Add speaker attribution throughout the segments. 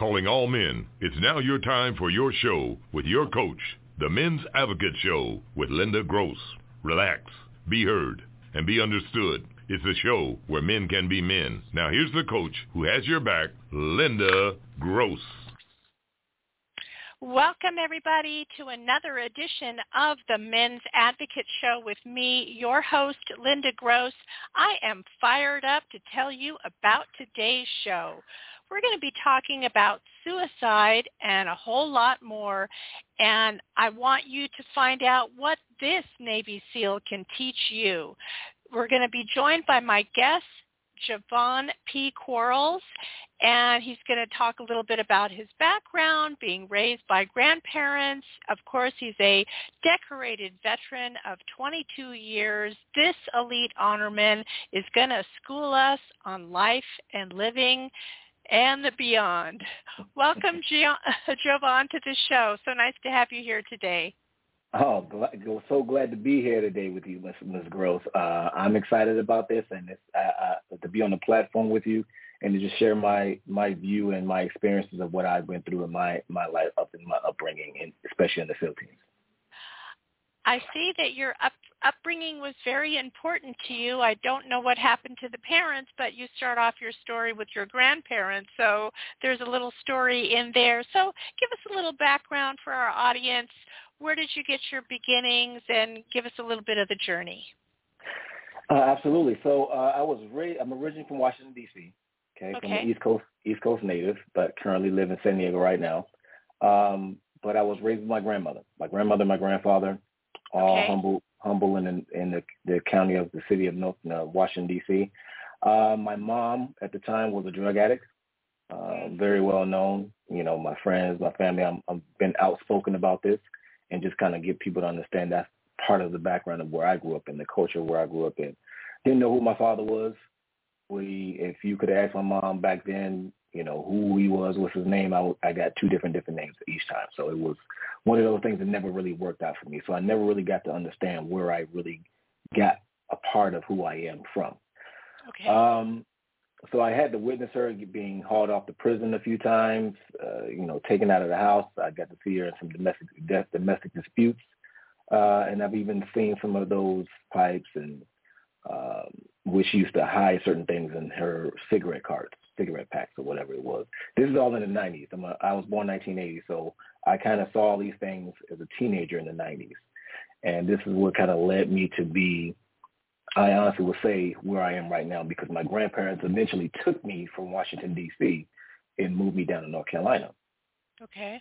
Speaker 1: Calling all men, it's now your time for your show with your coach, the Men's Advocate Show with Linda Gross. Relax, be heard, and be understood. It's a show where men can be men. Now here's the coach who has your back, Linda Gross.
Speaker 2: Welcome everybody to another edition of the Men's Advocate Show with me, your host, Linda Gross. I am fired up to tell you about today's show. We're going to be talking about suicide and a whole lot more. And I want you to find out what this Navy SEAL can teach you. We're going to be joined by my guest, Jovon P. Quarles, and he's going to talk a little bit about his background, being raised by grandparents. Of course, he's a decorated veteran of 22 years. This elite honorman is going to school us on life and living and the beyond. Welcome, Jovon, to the show. So nice to have you here today.
Speaker 3: Oh, so glad to be here today with you, Ms. Ms. Gross. Uh, I'm excited about this and it's, uh, uh, to be on the platform with you and to just share my my view and my experiences of what I've been through in my my life up in my upbringing, and especially in the Philippines.
Speaker 2: I see that your up, upbringing was very important to you. I don't know what happened to the parents, but you start off your story with your grandparents. So there's a little story in there. So give us a little background for our audience. Where did you get your beginnings and give us a little bit of the journey?
Speaker 3: Uh, absolutely. So uh, I was raised, I'm originally from Washington, D.C., okay, okay, from the East Coast, East Coast native, but currently live in San Diego right now. Um, but I was raised with my grandmother, my grandmother, my grandfather, all okay. humble, humble in in the, the county of the city of North, uh, Washington D.C. Uh, my mom at the time was a drug addict, uh, very well known. You know, my friends, my family. I'm, I've been outspoken about this, and just kind of get people to understand that's part of the background of where I grew up in, the culture where I grew up in. Didn't know who my father was. We, if you could ask my mom back then, you know, who he was, what's his name, I, I got two different different names each time. So it was one of those things that never really worked out for me. So I never really got to understand where I really got a part of who I am from.
Speaker 2: Okay.
Speaker 3: Um, so I had to witness her being hauled off to prison a few times, uh, you know, taken out of the house. I got to see her in some domestic domestic disputes, uh, and I've even seen some of those pipes and um, which used to hide certain things in her cigarette carts cigarette packs or whatever it was. This is all in the 90s. I'm a, I was born 1980, so I kind of saw these things as a teenager in the 90s. And this is what kind of led me to be, I honestly would say, where I am right now because my grandparents eventually took me from Washington, D.C. and moved me down to North Carolina.
Speaker 2: Okay.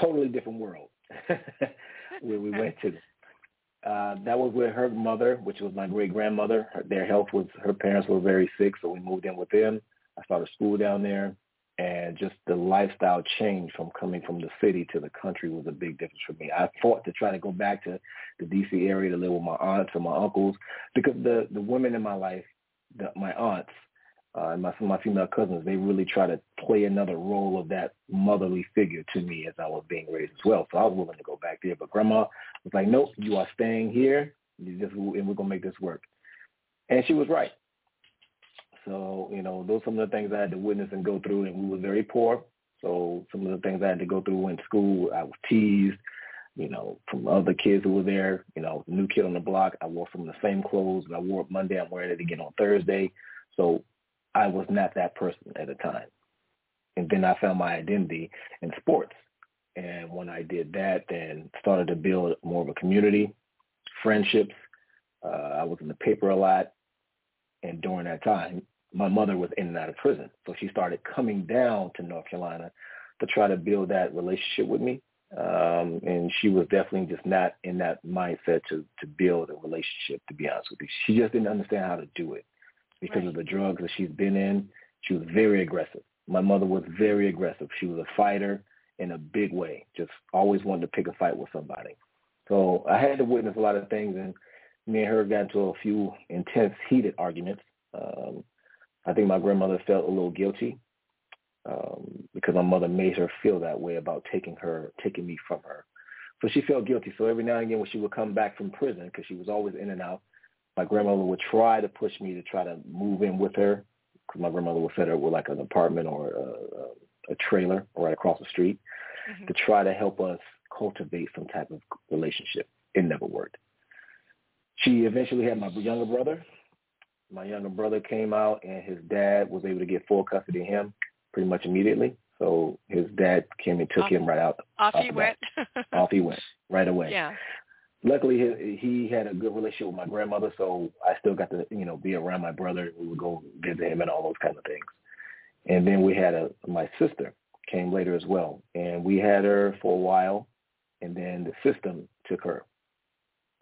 Speaker 3: Totally different world where we went to. Uh, that was with her mother, which was my great grandmother. Their health was, her parents were very sick, so we moved in with them. I started school down there, and just the lifestyle change from coming from the city to the country was a big difference for me. I fought to try to go back to the D.C. area to live with my aunts and my uncles because the the women in my life, the, my aunts uh, and my my female cousins, they really try to play another role of that motherly figure to me as I was being raised as well. So I was willing to go back there, but Grandma was like, "Nope, you are staying here. You just and we're gonna make this work." And she was right. So, you know, those some of the things I had to witness and go through, and we were very poor. So some of the things I had to go through in school, I was teased, you know, from other kids who were there. You know, new kid on the block. I wore some of the same clothes. That I wore Monday. I'm wearing it again on Thursday. So I was not that person at the time. And then I found my identity in sports. And when I did that, then started to build more of a community. friendships. Uh, I was in the paper a lot, and during that time, my mother was in and out of prison, so she started coming down to North Carolina to try to build that relationship with me. Um, and she was definitely just not in that mindset to to build a relationship. To be honest with you, she just didn't understand how to do it because
Speaker 2: Right.
Speaker 3: of the drugs that she's been in. She was very aggressive. My mother was very aggressive. She was a fighter in a big way. Just always wanted to pick a fight with somebody. So I had to witness a lot of things, and me and her got into a few intense, heated arguments. Um, I think my grandmother felt a little guilty um, because my mother made her feel that way about taking her, taking me from her. So she felt guilty. So every now and again, when she would come back from prison, because she was always in and out, my grandmother would try to push me to try to move in with her, because my grandmother would set her with like an apartment or a, a, a trailer right across the street
Speaker 2: Mhm.
Speaker 3: to try to help us cultivate some type of relationship. It never worked. She eventually had my younger brother. My younger brother came out, and his dad was able to get full custody of him pretty much immediately. So his dad came and took
Speaker 2: Off-
Speaker 3: him right out.
Speaker 2: Off
Speaker 3: off the
Speaker 2: went.
Speaker 3: Off he went right away.
Speaker 2: yeah.
Speaker 3: Luckily, he, he had a good relationship with my grandmother, so I still got to you know be around my brother. We would go visit him and all those kind of things. And then we had a my sister came later as well, and we had her for a while, and then the system took her.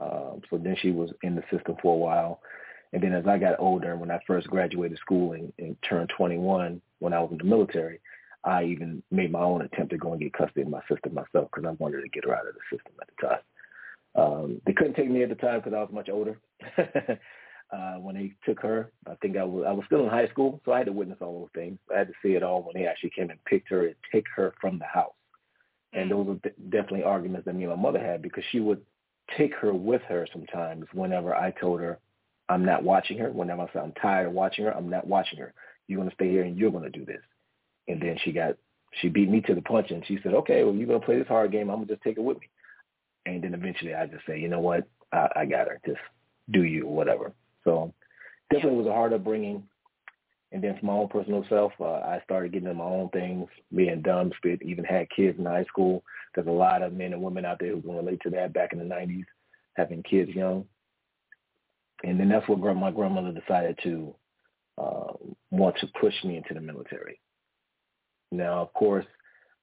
Speaker 3: Um, so then she was in the system for a while, and then as I got older, when I first graduated school and, and turned 21, when I was in the military, I even made my own attempt to go and get custody of my sister myself because I wanted to get her out of the system at the time. Um, they couldn't take me at the time because I was much older. uh, when they took her, I think I was I was still in high school, so I had to witness all those things. I had to see it all when they actually came and picked her and take her from the house. And
Speaker 2: Mm.
Speaker 3: those were de- definitely arguments that me and my mother had because she would take her with her sometimes whenever I told her I'm not watching her. Whenever I'm tired of watching her, I'm not watching her. You're going to stay here and you're going to do this. And then she got she beat me to the punch and she said, okay, well, you're going to play this hard game. I'm going to just take it with me. And then eventually I just say, you know what? I, I got her. Just do you, whatever. So definitely was a hard upbringing. And then for my own personal self, uh, I started getting into my own things, being dumb, spit, even had kids in high school. There's a lot of men and women out there who can relate to that back in the 90s, having kids young. And then that's what my grandmother decided to uh, want to push me into the military. Now, of course,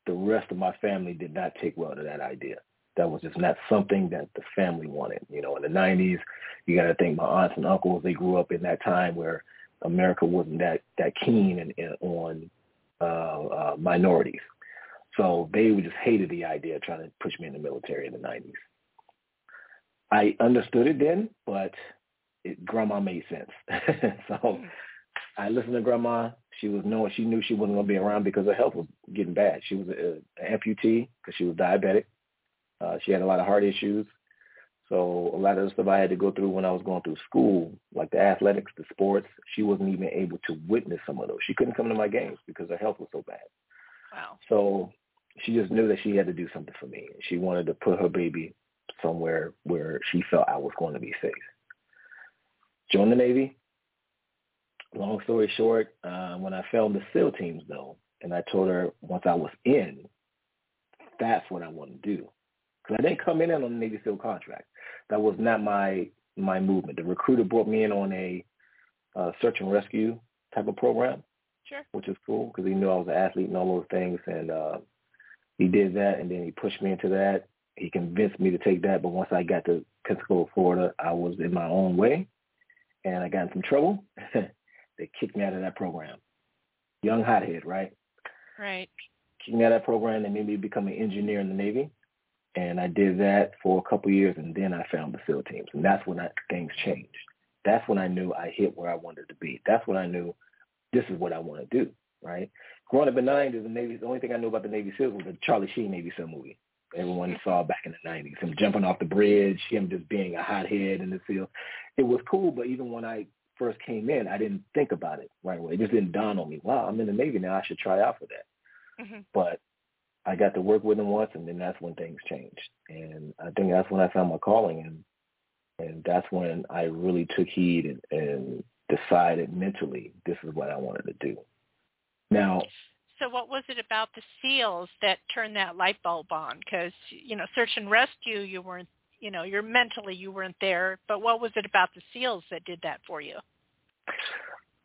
Speaker 3: the rest of my family did not take well to that idea. That was just not something that the family wanted. You know, in the 90s, you got to think my aunts and uncles, they grew up in that time where America wasn't that, that keen in, in, on uh, uh, minorities. So they just hated the idea of trying to push me in the military in the 90s. I understood it then, but it, grandma made sense. so I listened to grandma. She was knowing she knew she wasn't going to be around because her health was getting bad. She was a, an amputee because she was diabetic. Uh, she had a lot of heart issues. So a lot of the stuff I had to go through when I was going through school, like the athletics, the sports, she wasn't even able to witness some of those. She couldn't come to my games because her health was so bad.
Speaker 2: Wow.
Speaker 3: So she just knew that she had to do something for me. She wanted to put her baby somewhere where she felt I was going to be safe. Joined the Navy. Long story short, uh, when I found the SEAL teams, though, and I told her once I was in, that's what I want to do. Because I didn't come in on a Navy SEAL contract. That was not my my movement. The recruiter brought me in on a uh, search and rescue type of program
Speaker 2: Sure.
Speaker 3: which is cool because he knew I was an athlete and all those things. And uh, he did that, and then he pushed me into that. He convinced me to take that, but once I got to Pensacola, Florida, I was in my own way, and I got in some trouble. they kicked me out of that program. Young hothead, right?
Speaker 2: Right.
Speaker 3: Kicked me out of that program. They made me become an engineer in the Navy, and I did that for a couple of years, and then I found the SEAL teams, and that's when I, things changed. That's when I knew I hit where I wanted to be. That's when I knew this is what I want to do, right? Growing up in the 90s, the Navy, the only thing I knew about the Navy SEALs was the Charlie Sheen Navy SEAL movie. Everyone saw back in the 90s, him jumping off the bridge, him just being a hothead in the field. It was cool, but even when I first came in, I didn't think about it right away. It just didn't dawn on me, wow, I'm in the Navy now, I should try out for that.
Speaker 2: hmm
Speaker 3: But I got to work with him once, and then that's when things changed. And I think that's when I found my calling, and and that's when I really took heed and, and decided mentally this is what I wanted to do. Now,
Speaker 2: So what was it about the SEALs that turned that light bulb on? Because you know, search and rescue, you weren't you know, you're mentally you weren't there, but what was it about the SEALs that did that for you?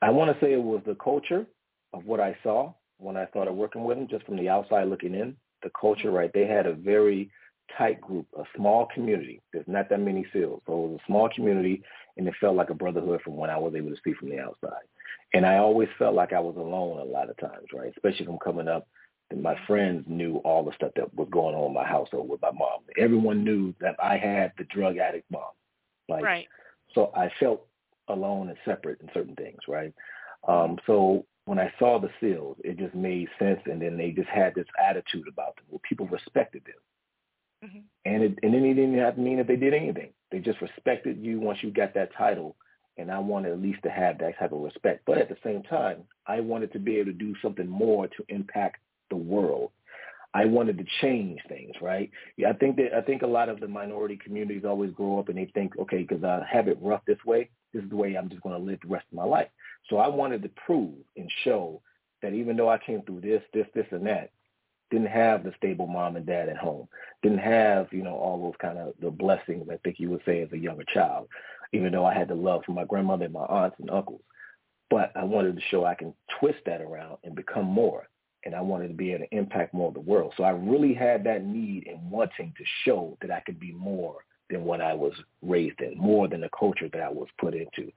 Speaker 3: I want to say it was the culture of what I saw when I started working with them, just from the outside looking in. The culture, mm-hmm. right? They had a very tight group, a small community. There's not that many SEALs, so it was a small community, and it felt like a brotherhood from what I was able to see from the outside. And I always felt like I was alone a lot of times, right? Especially from coming up my friends knew all the stuff that was going on in my household with my mom. Everyone knew that I had the drug addict mom. Like,
Speaker 2: right.
Speaker 3: So I felt alone and separate in certain things, right? Um, so when I saw the seals, it just made sense, and then they just had this attitude about them where people respected them. Mm-hmm. And it, and then it didn't have to mean that they did anything. They just respected you once you got that title, and I wanted at least to have that type of respect. But at the same time, I wanted to be able to do something more to impact the world. I wanted to change things, right? Yeah, I think that I think a lot of the minority communities always grow up and they think, okay, because I have it rough this way, this is the way I'm just going to live the rest of my life. So I wanted to prove and show that even though I came through this, this, this, and that, didn't have the stable mom and dad at home, didn't have you know all those kind of the blessings I think you would say as a younger child, even though I had the love from my grandmother and my aunts and uncles. But I wanted to show I can twist that around and become more and I wanted to be able to impact more of the world. So I really had that need and wanting to show that I could be more than what I was raised in, more than the culture that I was put into.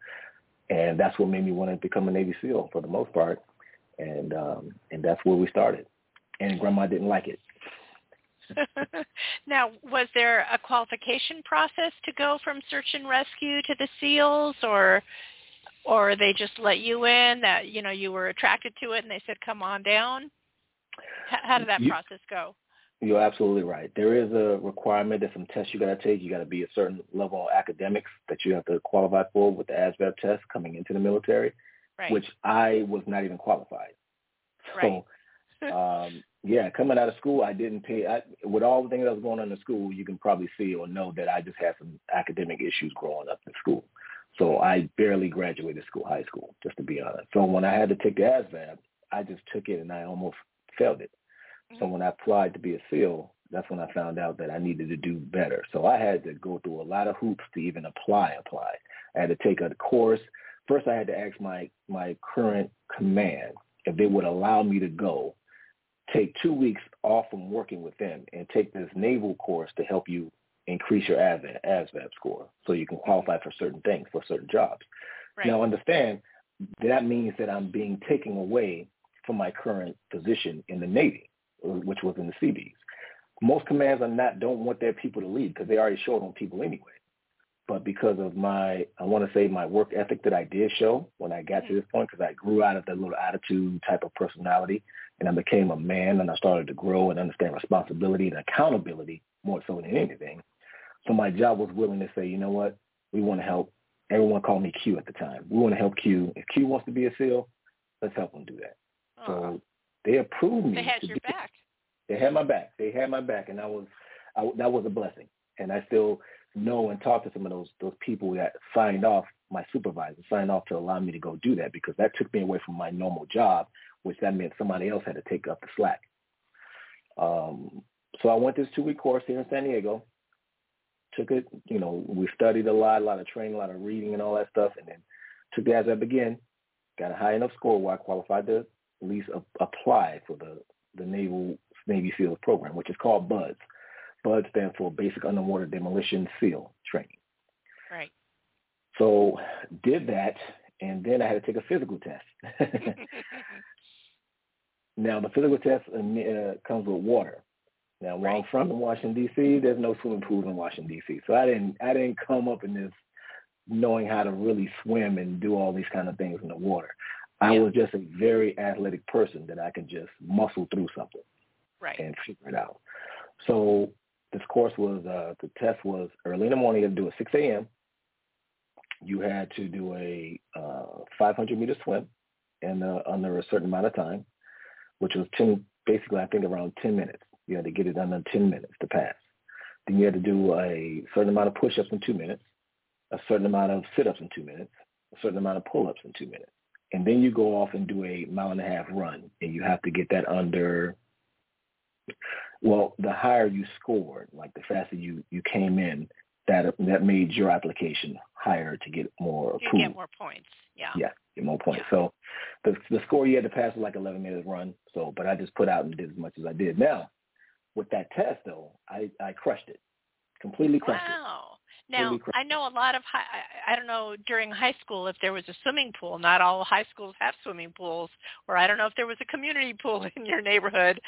Speaker 3: And that's what made me want to become a Navy SEAL for the most part. And um, and that's where we started. And grandma didn't like it.
Speaker 2: now, was there a qualification process to go from search and rescue to the SEALs or or they just let you in that you know you were attracted to it and they said come on down how, how did that you, process go?
Speaker 3: You're absolutely right. There is a requirement. There's some tests you got to take. You got to be a certain level of academics that you have to qualify for with the asvab test coming into the military
Speaker 2: right.
Speaker 3: which i was not even qualified.
Speaker 2: So
Speaker 3: right. um yeah coming out of school i didn't pay I, with all the things that was going on in school you can probably see or know that i just had some academic issues growing up in school so I barely graduated school, high school, just to be honest. So when I had to take the ASVAB, I just took it and I almost failed it. Mm-hmm. So when I applied to be a SEAL, that's when I found out that I needed to do better. So I had to go through a lot of hoops to even apply, apply. I had to take a course. First, I had to ask my, my current command if they would allow me to go take two weeks off from working with them and take this naval course to help you increase your ASVAB, ASVAB score so you can qualify for certain things, for certain jobs.
Speaker 2: Right.
Speaker 3: Now, understand that means that I'm being taken away from my current position in the Navy, which was in the Seabees. Most commands are not don't want their people to leave because they already showed on people anyway. But because of my, I want to say my work ethic that I did show when I got to this point, because I grew out of that little attitude type of personality, and I became a man, and I started to grow and understand responsibility and accountability more so than anything. So my job was willing to say, you know what, we want to help. Everyone called me Q at the time. We want to help Q. If Q wants to be a SEAL, let's help him do that.
Speaker 2: Aww.
Speaker 3: So they approved me.
Speaker 2: They had your back.
Speaker 3: They had my back. They had my back, and that was I, that was a blessing. And I still know and talk to some of those those people that signed off, my supervisor signed off to allow me to go do that because that took me away from my normal job, which that meant somebody else had to take up the slack. Um, so I went this two week course here in San Diego took it, you know, we studied a lot, a lot of training, a lot of reading and all that stuff, and then took it as I began, got a high enough score where I qualified to at least a- apply for the, the Naval Navy SEALs program, which is called BUDS. BUDS stands for Basic Underwater Demolition SEAL Training.
Speaker 2: Right.
Speaker 3: So did that, and then I had to take a physical test. now the physical test uh, comes with water. Now, where
Speaker 2: right.
Speaker 3: I'm from in Washington D.C., there's no swimming pools in Washington D.C., so I didn't I didn't come up in this knowing how to really swim and do all these kind of things in the water. I
Speaker 2: yeah.
Speaker 3: was just a very athletic person that I could just muscle through something
Speaker 2: right.
Speaker 3: and figure it out. So this course was uh, the test was early in the morning. You had to do it 6 a.m. You had to do a uh, 500 meter swim and uh, under a certain amount of time, which was 10, basically I think around 10 minutes. You had to get it in 10 minutes to pass. Then you had to do a certain amount of push-ups in two minutes, a certain amount of sit-ups in two minutes, a certain amount of pull-ups in two minutes. And then you go off and do a mile and a half run, and you have to get that under, well, the higher you scored, like the faster you, you came in, that that made your application higher to get more
Speaker 2: You
Speaker 3: approved.
Speaker 2: get more points. Yeah.
Speaker 3: Yeah, get more points.
Speaker 2: Yeah.
Speaker 3: So the the score you had to pass was like 11 minutes run. So, but I just put out and did as much as I did. Now, with that test though, I I crushed it, completely crushed it.
Speaker 2: Wow. Now, I know a lot of high, I, I don't know during high school if there was a swimming pool. Not all high schools have swimming pools, or I don't know if there was a community pool in your neighborhood.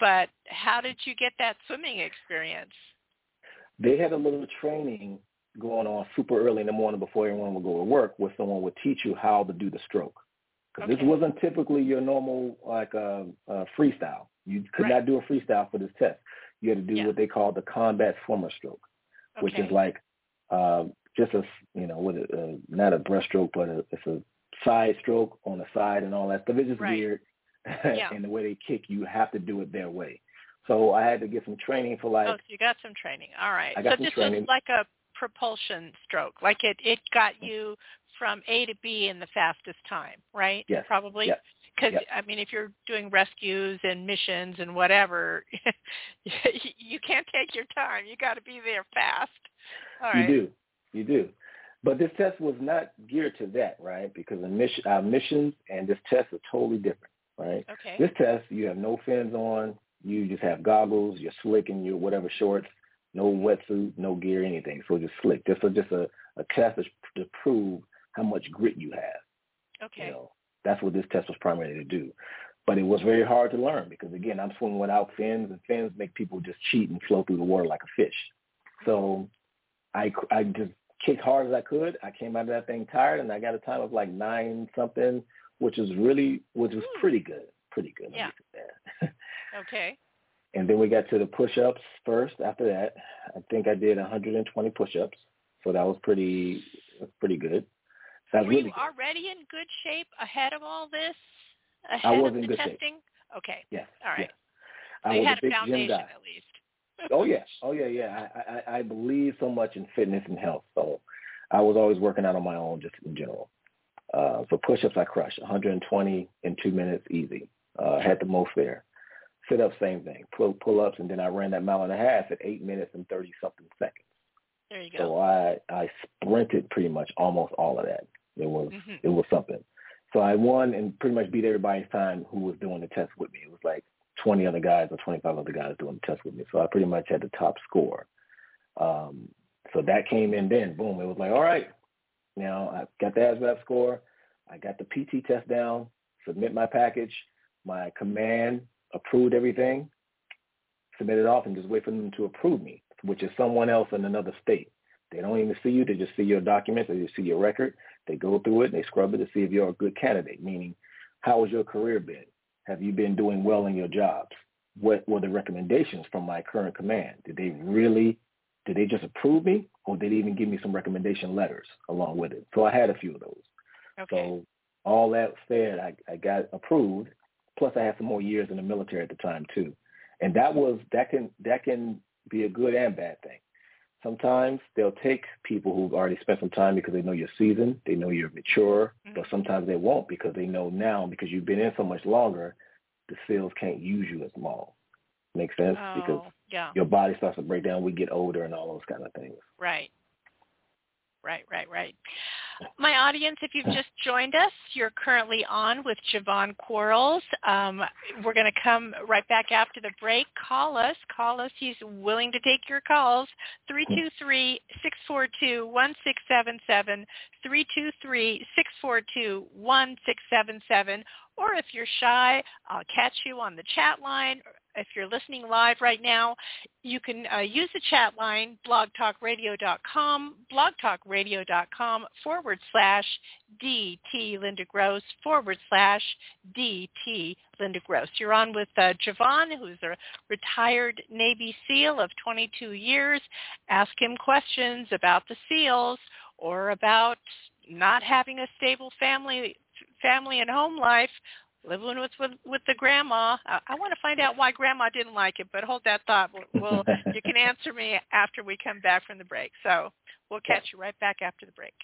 Speaker 2: But how did you get that swimming experience?
Speaker 3: They had a little training going on super early in the morning before everyone would go to work, where someone would teach you how to do the stroke. Because
Speaker 2: Okay.
Speaker 3: this wasn't typically your normal like uh, uh, freestyle. You could
Speaker 2: Right.
Speaker 3: not do a freestyle for this test. You had to do
Speaker 2: Yeah.
Speaker 3: what they call the combat swimmer stroke. which is like uh, just a you know what uh, not a breaststroke, but a, it's a side stroke on the side and all that stuff. It's just
Speaker 2: Right.
Speaker 3: weird,
Speaker 2: Yeah.
Speaker 3: and the way they kick, you have to do it their way. So I had to get some training for like
Speaker 2: oh, so you got some training. All right.
Speaker 3: I got
Speaker 2: so
Speaker 3: some
Speaker 2: this
Speaker 3: training.
Speaker 2: was like a propulsion stroke. Like it, it got you from A to B in the fastest time, right?
Speaker 3: Yes.
Speaker 2: Probably.
Speaker 3: Yes.
Speaker 2: Because
Speaker 3: Yep.
Speaker 2: I mean, if you're doing rescues and missions and whatever, you can't take your time. You got to be there fast. Right.
Speaker 3: You do. You do. But this test was not geared to that, right? Because mission, our missions and this test are totally different, right?
Speaker 2: Okay.
Speaker 3: This test, you have no fins on. You just have goggles. You're slick in your whatever shorts. No wetsuit, no gear, anything. So just slick. Just a, just a, a test to, to prove how much grit you have.
Speaker 2: okay.
Speaker 3: You know, that's what this test was primarily to do. But it was very hard to learn because again, I'm swimming without fins, and fins make people just cheat and flow through the water like a fish. So I I just kicked hard as I could. I came out of that thing tired, and I got a time of like nine something, which was really which was
Speaker 2: Hmm.
Speaker 3: pretty good, pretty good.
Speaker 2: Yeah. Okay.
Speaker 3: and then we got to the push-ups first. After that, I think I did 120 push-ups, so that was pretty pretty good. Was
Speaker 2: Were
Speaker 3: really
Speaker 2: you
Speaker 3: good.
Speaker 2: already in good shape ahead of all this?
Speaker 3: I
Speaker 2: Ahead
Speaker 3: was
Speaker 2: of
Speaker 3: in
Speaker 2: the
Speaker 3: good shape.
Speaker 2: testing? Okay.
Speaker 3: Yes.
Speaker 2: All right.
Speaker 3: yes.
Speaker 2: So
Speaker 3: I
Speaker 2: you
Speaker 3: was
Speaker 2: had
Speaker 3: a big gym
Speaker 2: foundation at least.
Speaker 3: Oh yeah, oh yeah, yeah. I, I I believe so much in fitness and health, so I was always working out on my own, just in general. Uh, so push-ups I crushed, 120 in two minutes, easy. Uh, had the most there. Sit-ups, same thing. Pull pull-ups, and then I ran that mile and a half at eight minutes and 30 something seconds.
Speaker 2: There you go.
Speaker 3: So I I sprinted pretty much almost all of that. It was
Speaker 2: Mhm.
Speaker 3: it was something. So I won and pretty much beat everybody's time who was doing the test with me. It was like 20 other guys or 25 other guys doing the test with me. So I pretty much had the top score. Um, so that came in then. Boom. It was like, all right, now I got the ASVAB score. I got the PT test down, submit my package. My command approved everything, submit it off, and just wait for them to approve me, which is someone else in another state. They don't even see you. They just see your documents. They just see your record. They go through it and they scrub it to see if you're a good candidate, meaning how has your career been? Have you been doing well in your jobs? What were the recommendations from my current command? Did they really, did they just approve me or did they even give me some recommendation letters along with it? So I had a few of those.
Speaker 2: Okay.
Speaker 3: So all that said, I, I got approved. Plus, I had some more years in the military at the time too, and that was that can that can be a good and bad thing. Sometimes they'll take people who've already spent some time because they know you're seasoned, they know you're mature, mm-hmm. but sometimes they won't because they know now because you've been in so much longer, the SEALs can't use you as long. Makes sense because
Speaker 2: oh, yeah.
Speaker 3: your body starts to break down. We get older and all those kind of things.
Speaker 2: Right. Right, right, right. My audience, if you've just joined us, you're currently on with Jovon Quarles. Um, we're going to come right back after the break. Call us. Call us. He's willing to take your calls. 323-642-1677, 323-642-1677. Or if you're shy, I'll catch you on the chat line. If you're listening live right now, you can uh, use the chat line, blogtalkradio.com, blogtalkradio.com forward slash DT Linda Gross forward slash DT Linda Gross. You're on with uh, Jovon, who's a retired Navy SEAL of 22 years. Ask him questions about the SEALs or about not having a stable family family and home life living with with, with the grandma. I, I want to find out why grandma didn't like it, but hold that thought. We'll, we'll you can answer me after we come back from the break. So we'll catch you right back after the break.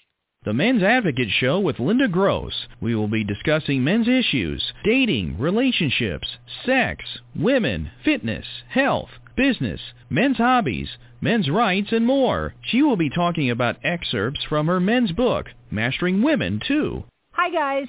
Speaker 4: The Men's Advocate Show with Linda Gross. We will be discussing men's issues, dating, relationships, sex, women, fitness, health, business, men's hobbies, men's rights, and more. She will be talking about excerpts from her men's book, Mastering Women, too.
Speaker 5: Hi, guys.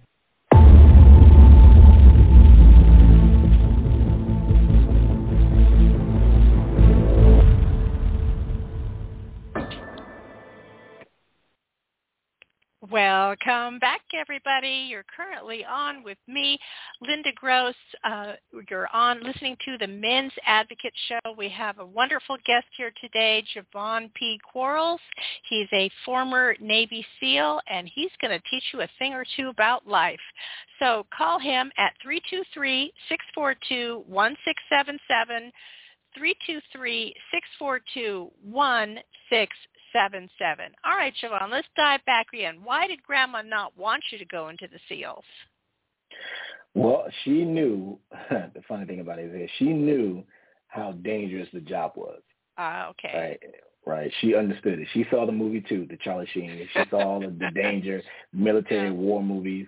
Speaker 2: Welcome back, everybody. You're currently on with me, Linda Gross. Uh, you're on listening to the Men's Advocate Show. We have a wonderful guest here today, Jovon P. Quarles. He's a former Navy SEAL, and he's going to teach you a thing or two about life. So call him at 323-642-1677. 323-642-1677 seven seven. All right, Jovon, let's dive back in. Why did Grandma not want you to go into the SEALs?
Speaker 3: Well, she knew. the funny thing about it is she knew how dangerous the job was.
Speaker 2: Ah, uh, okay.
Speaker 3: Right, right. She understood it. She saw the movie too, the Charlie Sheen. She saw all of the danger, military yeah. war movies.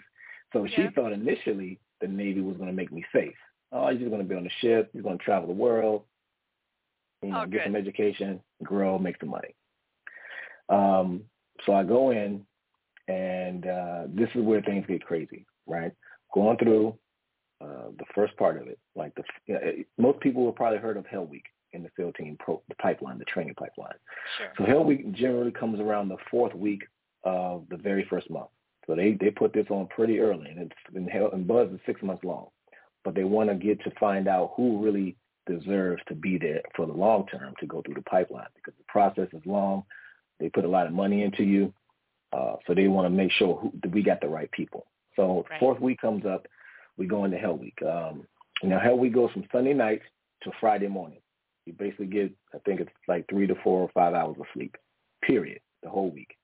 Speaker 3: So she thought initially the Navy was going to make me safe. Oh, you're just going to be on the ship. You're going to travel the world. You know,
Speaker 2: oh,
Speaker 3: get some education, grow, make some money. Um, so I go in, and uh, this is where things get crazy, right? Going through uh, the first part of it, like the you know, most people have probably heard of Hell Week in the SEAL team, pro, the pipeline, the training pipeline.
Speaker 2: Sure.
Speaker 3: So Hell Week generally comes around the fourth week of the very first month. So they they put this on pretty early, and it's and, Hell, and BUDS is six months long, but they want to get to find out who really deserves to be there for the long term to go through the pipeline because the process is long. They put a lot of money into you. Uh, so they want to make sure who, that we got the right people. So
Speaker 2: right.
Speaker 3: fourth week comes up, we go into Hell Week. Um, now Hell Week goes from Sunday night to Friday morning. You basically get, I think it's like three to four or five hours of sleep, period, the whole week.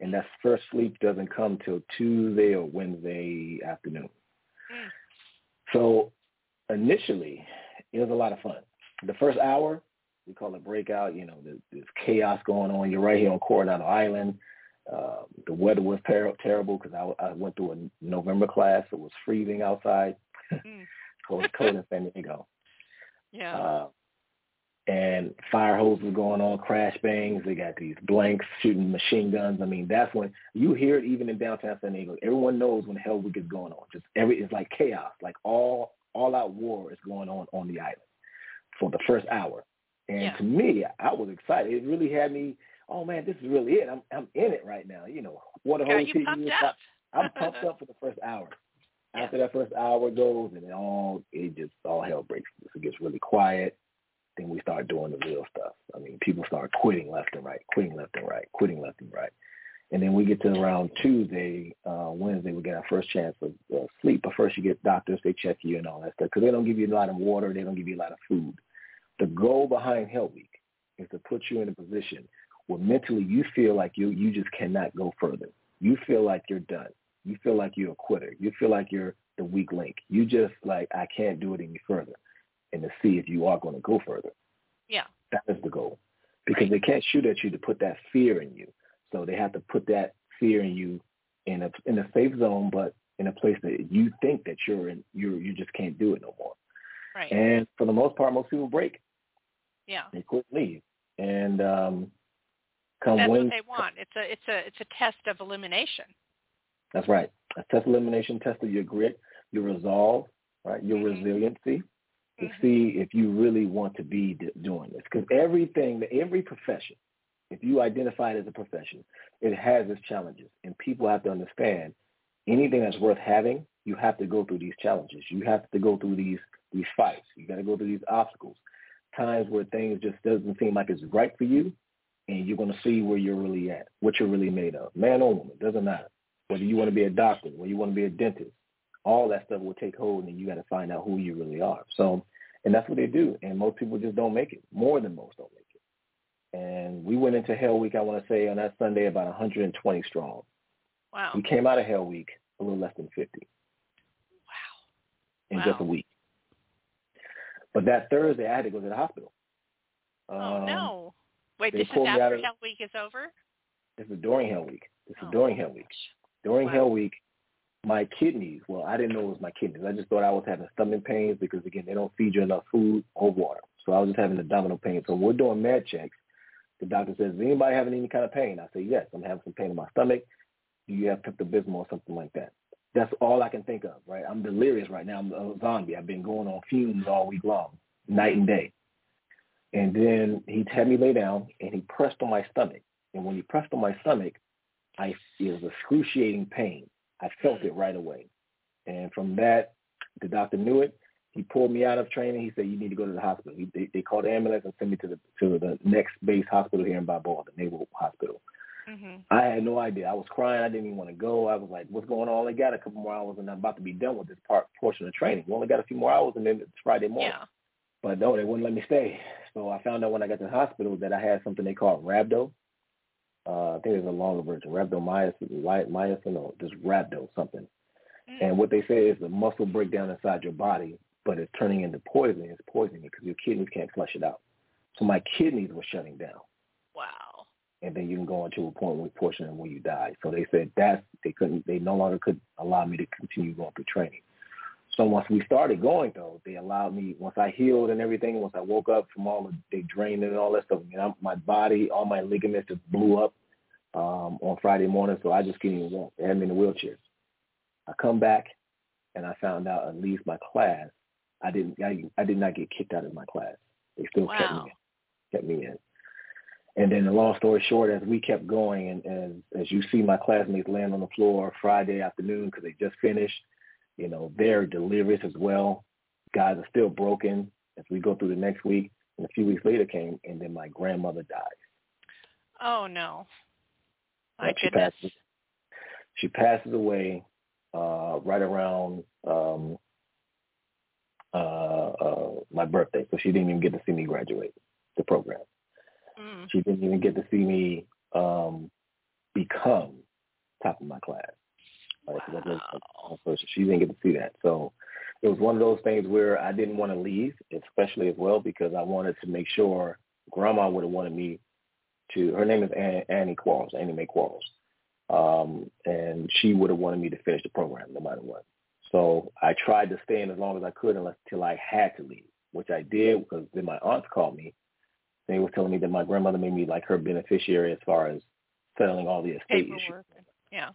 Speaker 3: And that first sleep doesn't come till Tuesday or Wednesday afternoon.
Speaker 2: Mm.
Speaker 3: So initially, it was a lot of fun. The first hour, we call it breakout. You know, there's, there's chaos going on. You're right here on Coronado Island. Uh, the weather was ter- terrible because I, I went through a November class. It was freezing outside.
Speaker 2: Mm.
Speaker 3: cold, cold in San Diego.
Speaker 2: Yeah.
Speaker 3: Uh, and fire hoses going on, crash bangs. They got these blanks shooting machine guns. I mean, that's when you hear it even in downtown San Diego. Everyone knows when hell week is going on. Just every it's like chaos, like all all out war is going on on the island for the first hour. And
Speaker 2: yeah.
Speaker 3: to me, I was excited. It really had me. Oh man, this is really it. I'm I'm in it right now. You know, water
Speaker 2: Got
Speaker 3: hose
Speaker 2: you pumped up.
Speaker 3: I'm pumped up for the first hour.
Speaker 2: Yeah.
Speaker 3: After that first hour goes, and it all it just all hell breaks loose. It gets really quiet. Then we start doing the real stuff. I mean, people start quitting left and right, quitting left and right, quitting left and right. And then we get to around Tuesday, uh, Wednesday, we get our first chance of uh, sleep. But first, you get doctors, they check you and all that stuff because they don't give you a lot of water, they don't give you a lot of food. The goal behind Hell Week is to put you in a position where mentally you feel like you you just cannot go further. You feel like you're done. You feel like you're a quitter. You feel like you're the weak link. You just like I can't do it any further. And to see if you are going to go further.
Speaker 2: Yeah.
Speaker 3: That is the goal. Because right. they can't shoot at you to put that fear in you. So they have to put that fear in you in a in a safe zone, but in a place that you think that you're in, you you just can't do it no more.
Speaker 2: Right.
Speaker 3: And for the most part, most people break.
Speaker 2: Yeah.
Speaker 3: They quit leave, and um, come
Speaker 2: That's
Speaker 3: when,
Speaker 2: what they want. It's a it's a it's a test of elimination.
Speaker 3: That's right. A test of elimination test of your grit, your resolve, right, your
Speaker 2: mm-hmm.
Speaker 3: resiliency, to
Speaker 2: mm-hmm.
Speaker 3: see if you really want to be doing this. Because everything, every profession, if you identify it as a profession, it has its challenges, and people have to understand anything that's worth having, you have to go through these challenges. You have to go through these these fights. You got to go through these obstacles. Times where things just doesn't seem like it's right for you, and you're going to see where you're really at, what you're really made of, man or woman, doesn't matter. Whether you want to be a doctor, whether you want to be a dentist, all that stuff will take hold, and you got to find out who you really are. So, and that's what they do, and most people just don't make it. More than most don't make it. And we went into Hell Week, I want to say, on that Sunday about 120 strong.
Speaker 2: Wow.
Speaker 3: We came out of Hell Week a little less than 50.
Speaker 2: Wow.
Speaker 3: In
Speaker 2: wow.
Speaker 3: just a week. But that Thursday, I had to go to the hospital.
Speaker 2: Oh,
Speaker 3: um,
Speaker 2: no. Wait,
Speaker 3: they
Speaker 2: this is
Speaker 3: pulled me out
Speaker 2: after
Speaker 3: of-
Speaker 2: Hell Week is over?
Speaker 3: This is during Hell Week. This is
Speaker 2: Oh,
Speaker 3: during Hell Week. During
Speaker 2: Wow.
Speaker 3: Hell Week, my kidneys, well, I didn't know it was my kidneys. I just thought I was having stomach pains because, again, they don't feed you enough food or water. So I was just having abdominal pain. So we're doing med checks. The doctor says, is anybody having any kind of pain? I say, yes, I'm having some pain in my stomach. Do you have Pepto-Bismol or something like that? That's all I can think of, right? I'm delirious right now. I'm a zombie. I've been going on fumes all week long, night and day. And then he had me lay down, and he pressed on my stomach. And when he pressed on my stomach, I it was excruciating pain. I felt it right away. And from that, the doctor knew it. He pulled me out of training. He said, "You need to go to the hospital." He, they, they called the ambulance and sent me to the to the next base hospital here in Balboa, the Naval Hospital.
Speaker 2: Mm-hmm.
Speaker 3: I had no idea. I was crying. I didn't even want to go. I was like, "What's going on?" I only got a couple more hours, and I'm about to be done with this part portion of training. We only got a few more hours, and then it's Friday morning.
Speaker 2: Yeah.
Speaker 3: But no, they wouldn't let me stay. So I found out when I got to the hospital that I had something they call rhabdo. Uh, I think there's a longer version, rhabdomyosin, myosin, or just rhabdo something.
Speaker 2: Mm.
Speaker 3: And what they say is the muscle breakdown inside your body, but it's turning into poison. It's poisoning because your kidneys can't flush it out. So my kidneys were shutting down. And then you can go into a point where portion where you die. So they said that's they couldn't, they no longer could allow me to continue going through training. So once we started going though, they allowed me. Once I healed and everything, once I woke up from all the they drained and all that stuff, you know, my body, all my ligaments just blew up um, on Friday morning. So I just couldn't even walk. They had me in a wheelchair. I come back and I found out at least my class, I didn't, I, I did not get kicked out of my class. They still kept me, in, kept me in. And then the long story short, as we kept going, and, and as you see my classmates land on the floor Friday afternoon because they just finished, you know, they're delirious as well. Guys are still broken as we go through the next week. And a few weeks later came, and then my grandmother died.
Speaker 2: Oh no. My
Speaker 3: she
Speaker 2: goodness.
Speaker 3: passes, she passes away uh, right around um, uh, uh, my birthday, so she didn't even get to see me graduate the program.
Speaker 2: Mm.
Speaker 3: She didn't even get to see me um, become top of my class. Right? 'Cause I just-
Speaker 2: Wow.
Speaker 3: so she didn't get to see that. So it was one of those things where I didn't want to leave, especially as well because I wanted to make sure Grandma would have wanted me to. Her name is Annie, Annie Quarles, Annie Mae Quarles, um, and she would have wanted me to finish the program no matter what. So I tried to stay in as long as I could unless till I had to leave, which I did because then my aunts called me. They were telling me that my grandmother made me like her beneficiary as far as settling all the estate issues.
Speaker 2: Paperwork. Yeah.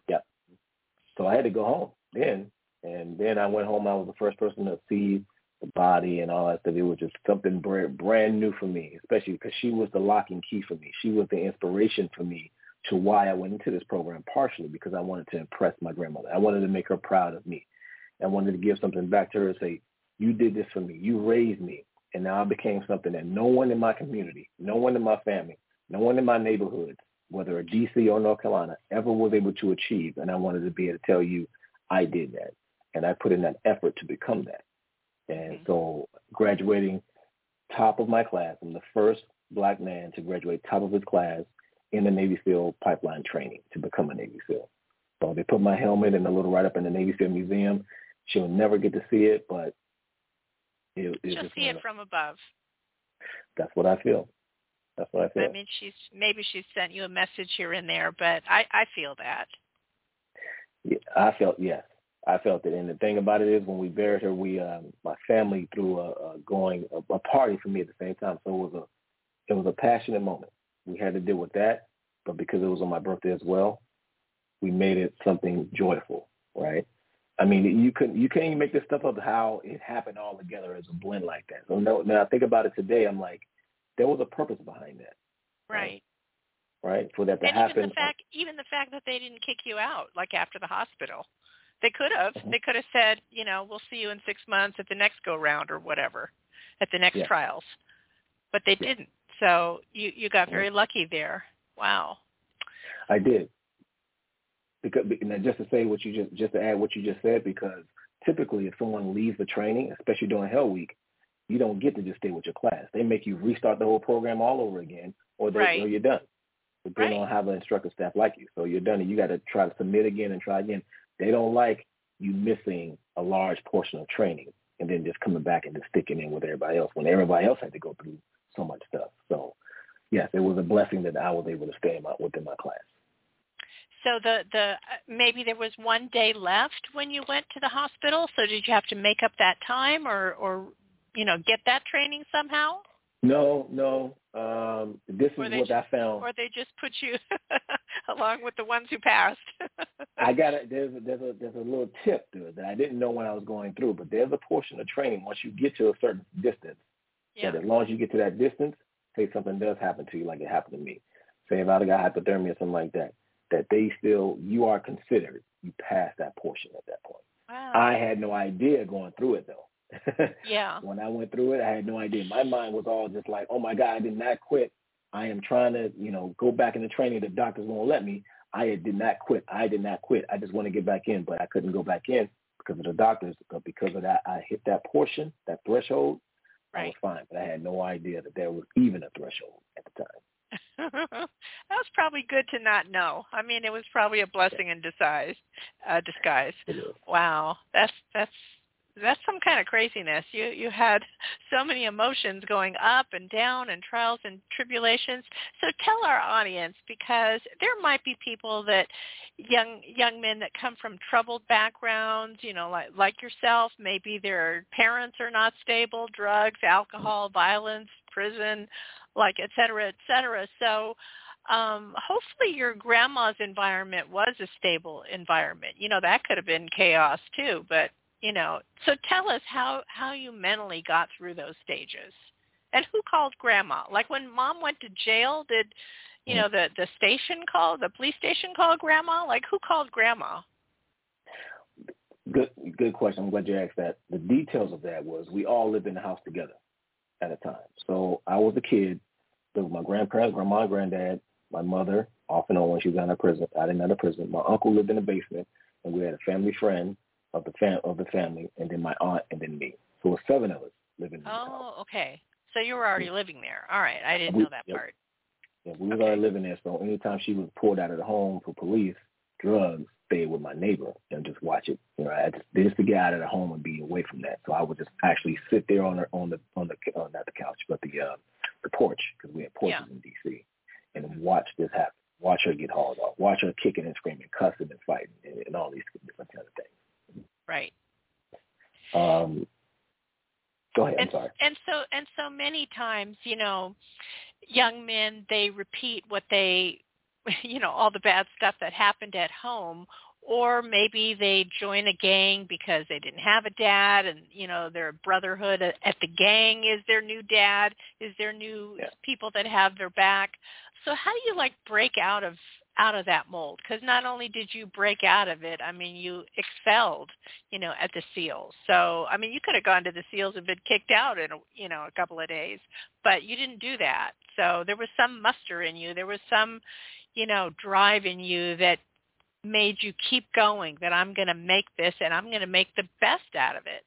Speaker 3: So I had to go home then. And then I went home. I was the first person to see the body and all that stuff. It was just something brand, brand new for me, especially because she was the locking key for me. She was the inspiration for me to why I went into this program, partially because I wanted to impress my grandmother. I wanted to make her proud of me. I wanted to give something back to her and say, you did this for me. You raised me. And now I became something that no one in my community, no one in my family, no one in my neighborhood, whether a DC or North Carolina, ever was able to achieve. And I wanted to be able to tell you I did that. And I put in that effort to become that. And
Speaker 2: Mhm.
Speaker 3: so graduating top of my class, I'm the first black man to graduate top of his class in the Navy SEAL pipeline training to become a Navy SEAL. So they put my helmet and a little write-up in the Navy SEAL Museum. She'll never get to see it, but It,
Speaker 2: She'll
Speaker 3: just
Speaker 2: see it from above.
Speaker 3: That's what I feel. That's what I feel.
Speaker 2: I mean, she's maybe she's sent you a message here and there, but I I feel that.
Speaker 3: Yeah, I felt yes, I felt it. And the thing about it is, when we buried her, we um, my family threw a, a going a, a party for me at the same time. So it was a it was a passionate moment. We had to deal with that, but because it was on my birthday as well, we made it something joyful, right? I mean, you couldn't you can't even make this stuff up how it happened all together as a blend like that. So no, now I think about it today, I'm like, there was a purpose behind that,
Speaker 2: Right.
Speaker 3: right? For that to
Speaker 2: and
Speaker 3: happen.
Speaker 2: even the fact even the fact that they didn't kick you out like after the hospital. They could have.
Speaker 3: Mhm.
Speaker 2: They could have said, you know, we'll see you in 6 months at the next go round or whatever, at the next
Speaker 3: Yeah.
Speaker 2: trials. But they
Speaker 3: Yeah.
Speaker 2: didn't. So you you got
Speaker 3: Yeah.
Speaker 2: very lucky there. Wow.
Speaker 3: I did. Because just to say what you just just to add what you just said, because typically if someone leaves the training, especially during Hell Week, you don't get to just stay with your class. They make you restart the whole program all over again, or they
Speaker 2: Right.
Speaker 3: or you're done. But they
Speaker 2: Right.
Speaker 3: don't have an instructor staff like you, so you're done, and you got to try to submit again and try again. They don't like you missing a large portion of training and then just coming back and just sticking in with everybody else when everybody else had to go through so much stuff. So, yes, it was a blessing that I was able to stay in my, within my class.
Speaker 2: So the the uh, maybe there was one day left when you went to the hospital. So did you have to make up that time or or you know get that training somehow,
Speaker 3: No, no. Um, this
Speaker 2: Or
Speaker 3: is what I found.
Speaker 2: or they just put you along with the ones who passed?
Speaker 3: I got a, there's a, there's a there's a little tip to it that I didn't know when I was going through, but there's a portion of training once you get to a certain distance
Speaker 2: yeah.
Speaker 3: that as long as you get to that distance, say something does happen to you like it happened to me. Say if I'd got hypothermia or something like that, that they still you are considered you passed that portion at that point.
Speaker 2: Wow.
Speaker 3: I had no idea going through it though.
Speaker 2: yeah.
Speaker 3: when I went through it, I had no idea. My mind was all just like, oh my God, I did not quit. I am trying to, you know, go back into training. The doctors won't let me. I did not quit. I did not quit. I just want to get back in, but I couldn't go back in because of the doctors. But because of that, I hit that portion, that threshold. Right. I was fine, but I had no idea that there was even a threshold at the time.
Speaker 2: that was probably good to not know. I mean, it was probably a blessing in disguise. Uh, disguise. Wow, that's that's that's some kind of craziness. You you had so many emotions going up and down and trials and tribulations. So tell our audience because there might be people that young young men that come from troubled backgrounds, you know, like like yourself, maybe their parents are not stable, drugs, alcohol, violence, prison, like et cetera, et cetera. So um, hopefully your grandma's environment was a stable environment. You know, that could have been chaos too, but you know, so tell us how, how you mentally got through those stages. And who called grandma? Like when mom went to jail, did you know the the station call, the police station call grandma? Like who called grandma?
Speaker 3: Good, good question. I'm glad you asked that. The details of that was we all lived in the house together at a time. So I was a kid. There was my grandparents, grandma, and granddad, my mother, off and on when she was out of prison, out in out of prison. My uncle lived in the basement, and we had a family friend of the fam- of the family, and then my aunt, and then me. So it was seven of us living in.
Speaker 2: Oh, okay. So you were already living there. All right, I didn't
Speaker 3: We-
Speaker 2: know that
Speaker 3: yep.
Speaker 2: part.
Speaker 3: Yeah, we was
Speaker 2: Okay.
Speaker 3: already living there, so anytime she was pulled out of the home for police, drugs, stay with my neighbor and just watch it. You know, I just just to get out of the home and be away from that. So I would just actually sit there on the on the on the uh, not the couch, but the uh, the porch because we had porches
Speaker 2: Yeah.
Speaker 3: in D.C. and watch this happen. Watch her get hauled off. Watch her kicking and screaming, cussing and fighting, and, and all these different kind of things.
Speaker 2: Right.
Speaker 3: Um, go ahead. I'm
Speaker 2: and
Speaker 3: sorry.
Speaker 2: and so and so many times you know young men they repeat what they you know all the bad stuff that happened at home or maybe they join a gang because they didn't have a dad and you know their brotherhood at the gang is their new dad is their new
Speaker 3: Yeah.
Speaker 2: people that have their back. So how do you like break out of out of that mold? Because not only did you break out of it i mean you excelled you know at the seals. So i mean you could have gone to the seals and been kicked out in a, you know a couple of days but you didn't do that. So there was some muster in you. There was some you know drive in you that made you keep going that i'm going to make this and i'm going to make the best out of it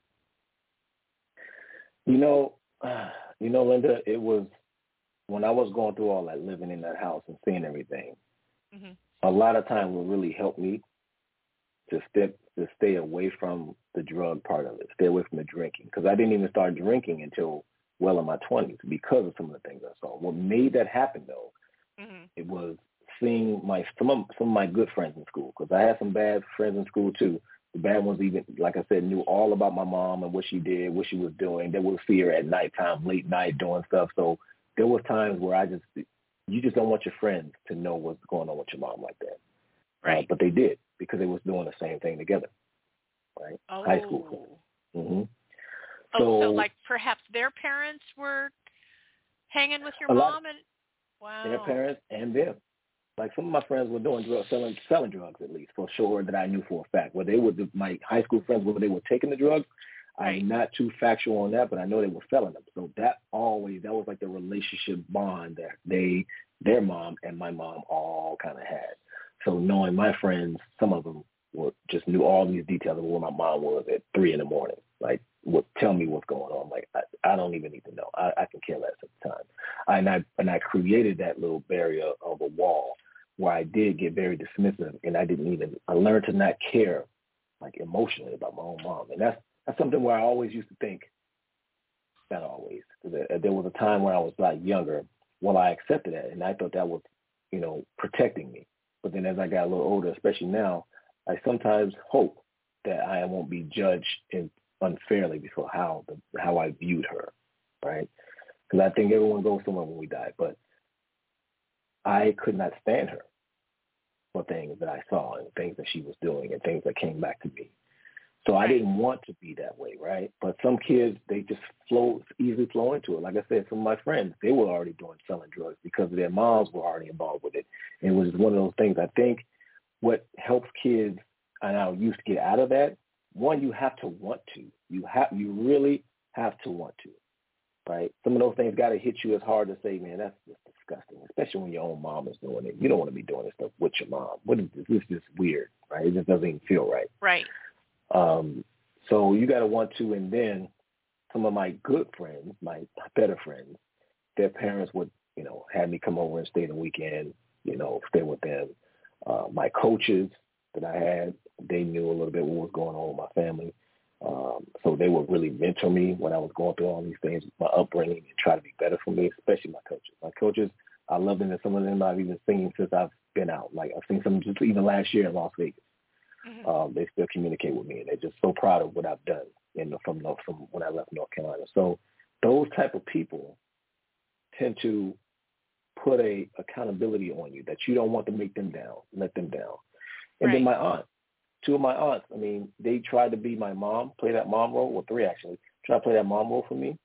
Speaker 3: You know, you know, Linda, it was when I was going through all that, living in that house and seeing everything.
Speaker 2: hmm
Speaker 3: A lot of time what really help me to step to stay away from the drug part of it, stay away from the drinking, because I didn't even start drinking until well in my twenties because of some of the things I saw. What made that happen though,
Speaker 2: mm-hmm.
Speaker 3: it was seeing my some of some of my good friends in school because I had some bad friends in school too. The bad ones even, like I said, knew all about my mom and what she did, what she was doing. They would see her at nighttime, late night, doing stuff. So there was times where I just, you just don't want your friends to know what's going on with your mom like that.
Speaker 2: Right.
Speaker 3: Uh, but they did because they was doing the same thing together. Right.
Speaker 2: Oh.
Speaker 3: High school. Mm-hmm.
Speaker 2: Oh,
Speaker 3: So-
Speaker 2: so like perhaps their parents were hanging with your
Speaker 3: A lot-
Speaker 2: mom and wow.
Speaker 3: Their parents and them. Like some of my friends were doing drugs, selling selling drugs at least for sure that I knew for a fact. Where they were my high school friends, whether they were taking the drugs,
Speaker 2: Right.
Speaker 3: I'm not too factual on that, but I know they were selling them. So that always that was like the relationship bond that they, their mom and my mom all kind of had. So knowing my friends, some of them were just knew all these details of where my mom was at three in the morning. Like would tell me what's going on. Like I, I don't even need to know. I, I can care less at the time. And I and I created that little barrier of a wall where I did get very dismissive and I didn't even I learned to not care like emotionally about my own mom. And that's that's something where I always used to think not always, There uh, there was a time when I was like younger, well I accepted that and I thought that was, you know, protecting me. But then as I got a little older, especially now, I sometimes hope that I won't be judged in, unfairly before how the, how I viewed her, right? Because I think everyone goes somewhere when we die, but I could not stand her for things that I saw and things that she was doing and things that came back to me. So I didn't want to be that way, right? But some kids, they just flow, easily flow into it. Like I said, some of my friends, they were already doing selling drugs because their moms were already involved with it. It was one of those things. I think what helps kids, and I used to get out of that, one, you have to want to. You have, you really have to want to, right? Some of those things got to hit you as hard to say, man, that's just disgusting, especially when your own mom is doing it. You don't want to be doing this stuff with your mom. What is this? This is weird, right? It just doesn't even feel right.
Speaker 2: Right.
Speaker 3: Um, so you got to want to, and then some of my good friends, my better friends, their parents would, you know, have me come over and stay the weekend, you know, stay with them. Uh, my coaches that I had, they knew a little bit what was going on with my family. Um, so they would really mentor me when I was going through all these things, my upbringing, and try to be better for me, especially my coaches. My coaches, I love them, and some of them I've even seen since I've been out. Like I've seen some just even last year in Las Vegas
Speaker 2: Mm-hmm.
Speaker 3: um, they still communicate with me, and they're just so proud of what I've done in the, from North, from when I left North Carolina. So those type of people tend to put a accountability on you that you don't want to make them down, let them down. And then my aunt, two of my aunts, I mean, they tried to be my mom, play that mom role, well, three actually, try to play that mom role for me,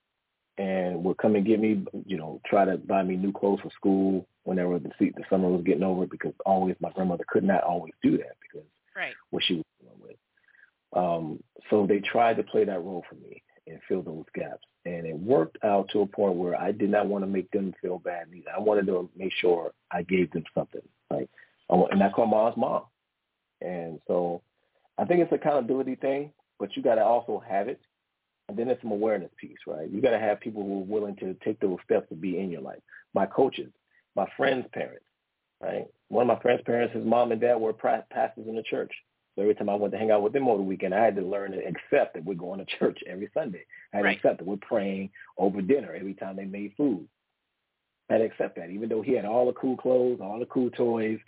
Speaker 3: and would come and give me, you know, try to buy me new clothes for school whenever the, the summer was getting over because always my grandmother could not always do that because
Speaker 2: Right.
Speaker 3: what she was dealing with. Um, so they tried to play that role for me and fill those gaps. And it worked out to a point where I did not want to make them feel bad either. I wanted to make sure I gave them something. Like, I want, and I called mom's mom. And so I think it's an accountability thing, but you got to also have it. And then it's some awareness piece, right? You got to have people who are willing to take those steps to be in your life. My coaches, my friends' parents, right? One of my friends' parents, his mom and dad were pastors in the church. So every time I went to hang out with them over the weekend, I had to learn to accept that we're going to church every Sunday. I had
Speaker 2: Right.
Speaker 3: to accept that we're praying over dinner every time they made food. I had to accept that, even though he had all the cool clothes, all the cool toys.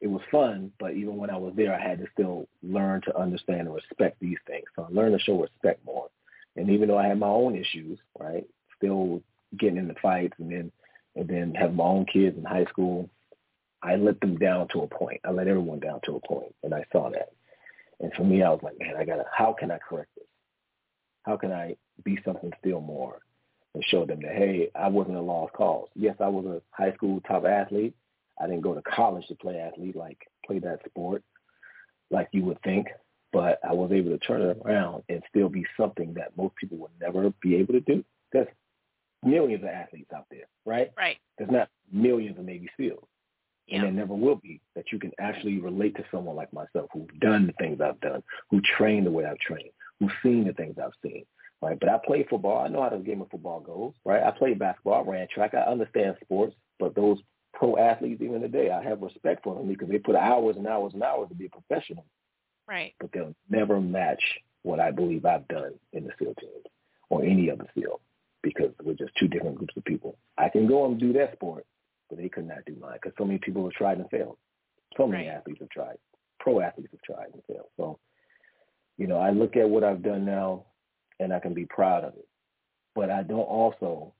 Speaker 3: It was fun, but even when I was there, I had to still learn to understand and respect these things. So I learned to show respect more. And even though I had my own issues, right, still getting into fights and then and then have my own kids in high school, I let them down to a point. I let everyone down to a point, and I saw that. And for me, I was like, man, I gotta. How can I correct this? How can I be something still more and show them that hey, I wasn't a lost cause. Yes, I was a high school top athlete. I didn't go to college to play athlete, like play that sport, like you would think. But I was able to turn it around and still be something that most people would never be able to do. There's millions of athletes out there, right?
Speaker 2: Right.
Speaker 3: There's not millions of Navy SEALs.
Speaker 2: Yeah.
Speaker 3: And there never will be that you can actually relate to someone like myself who's done the things I've done, who trained the way I've trained, who's seen the things I've seen. Right. But I played football. I know how the game of football goes. Right. I played basketball, I ran track. I understand sports, but those pro athletes, even today, I have respect for them because they put hours and hours and hours to be a professional.
Speaker 2: Right.
Speaker 3: But they'll never match what I believe I've done in the SEAL team or any other SEAL because we're just two different groups of people. I can go and do that sport, but they could not do mine because so many people have tried and failed. So many
Speaker 2: Right.
Speaker 3: athletes have tried. Pro athletes have tried and failed. So, you know, I look at what I've done now and I can be proud of it. But I don't also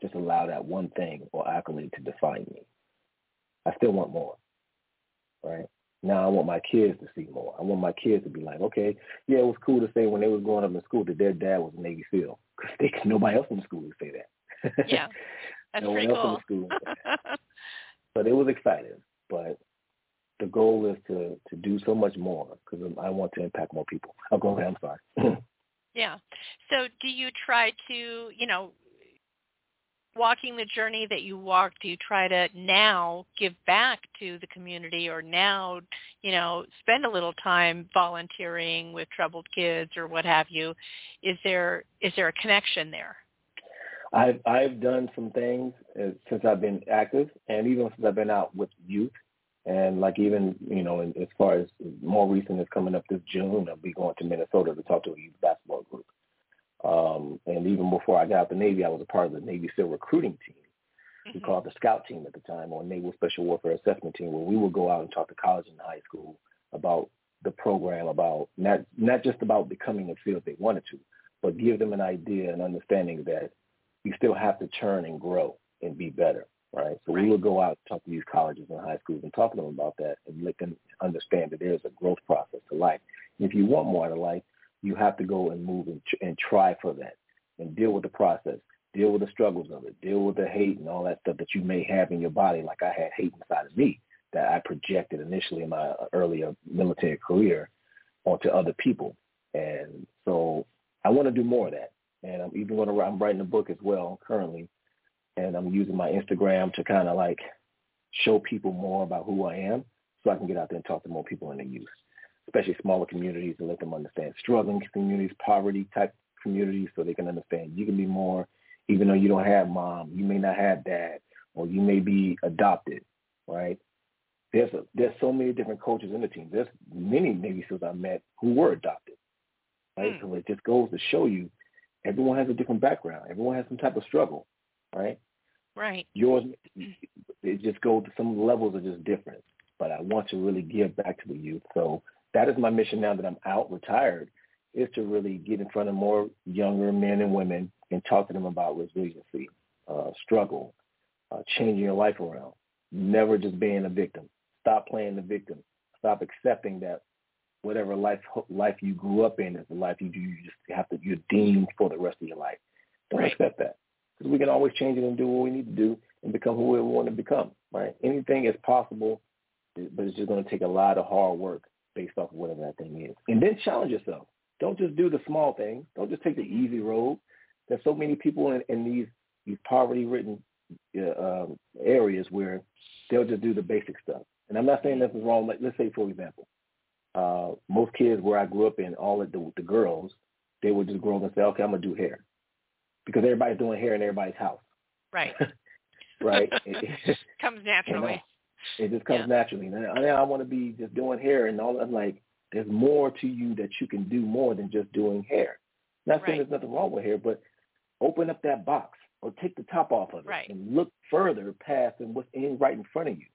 Speaker 3: just allow that one thing or accolade to define me. I still want more, right? Now I want my kids to see more. I want my kids to be like, okay, yeah, it was cool to say when they was growing up in school that their dad was a Navy SEAL because nobody else in the school would say that.
Speaker 2: Yeah. That's
Speaker 3: no
Speaker 2: pretty
Speaker 3: one else
Speaker 2: cool.
Speaker 3: in the school would say that. But it was exciting. But the goal is to to do so much more because I want to impact more people. Oh, go ahead. I'm sorry.
Speaker 2: Yeah. So do you try to, you know, walking the journey that you walked, do you try to now give back to the community or now, you know, spend a little time volunteering with troubled kids or what have you? Is there is there a connection there?
Speaker 3: I've I've done some things uh, since I've been active, and even since I've been out with youth, and like even you know, as far as more recent is coming up this June, I'll be going to Minnesota to talk to a youth basketball group. Um, and even before I got out the Navy, I was a part of the Navy SEAL recruiting team. We
Speaker 2: Mhm.
Speaker 3: called the Scout Team at the time, or Naval Special Warfare Assessment Team, where we would go out and talk to college and high school about the program, about not not just about becoming a if they wanted to, but give them an idea and understanding that you still have to churn and grow and be better, right? So we would go out and talk to these colleges and high schools and talk to them about that and let them understand that there's a growth process to life. And if you want more out of life, you have to go and move and, and try for that and deal with the process, deal with the struggles of it, deal with the hate and all that stuff that you may have in your body, like I had hate inside of me that I projected initially in my uh, earlier military career onto other people. And so I want to do more of that. And I'm even going to, write I'm writing a book as well currently. And I'm using my Instagram to kind of like show people more about who I am so I can get out there and talk to more people in the youth, especially smaller communities and let them understand struggling communities, poverty type communities so they can understand you can be more, even though you don't have mom, you may not have dad, or you may be adopted, right? There's a, there's so many different coaches in the team. There's many Navy SEALs I met who were adopted, right?
Speaker 2: Mm.
Speaker 3: So it just goes to show you everyone has a different background. Everyone has some type of struggle, right?
Speaker 2: Right.
Speaker 3: Yours, it just goes to some levels are just different. But I want to really give back to the youth. So that is my mission now that I'm out, retired, is to really get in front of more younger men and women and talk to them about resiliency, uh, struggle, uh, changing your life around, never just being a victim. Stop playing the victim. Stop accepting that whatever life life you grew up in is the life you do. You just have to you're deemed for the rest of your life. Don't
Speaker 2: Right.
Speaker 3: accept that because we can always change it and do what we need to do and become who we want to become. Right? Anything is possible, but it's just going to take a lot of hard work based off of whatever that thing is. And then challenge yourself. Don't just do the small things. Don't just take the easy road. There's so many people in, in these these poverty-ridden uh, um, areas where they'll just do the basic stuff. And I'm not saying this is wrong. Like let's say, for example, uh, most kids where I grew up in, all of the, the girls, they would just grow up and say, okay, I'm gonna do hair because everybody's doing hair in everybody's house,
Speaker 2: Right.
Speaker 3: right? it,
Speaker 2: Comes naturally.
Speaker 3: It just comes
Speaker 2: Yeah.
Speaker 3: naturally. And I, I want to be just doing hair and all. I'm like, there's more to you that you can do more than just doing hair. Not saying
Speaker 2: Right.
Speaker 3: there's nothing wrong with hair, but open up that box or take the top off of it
Speaker 2: Right.
Speaker 3: and look further past and what's in right in front of you.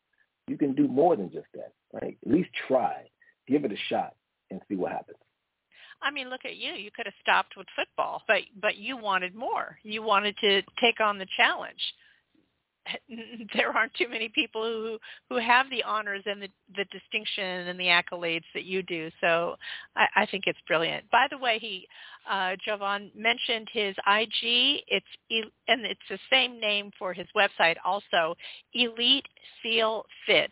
Speaker 3: You can do more than just that, right? At least try, give it a shot, and see what happens.
Speaker 2: I mean, look at you. You could have stopped with football, but but you wanted more. You wanted to take on the challenge. There aren't too many people who who have the honors and the the distinction and the accolades that you do. So I, I think it's brilliant. By the way, he uh, Jovon mentioned his IG. It's and it's the same name for his website also. Elite Seal Fit.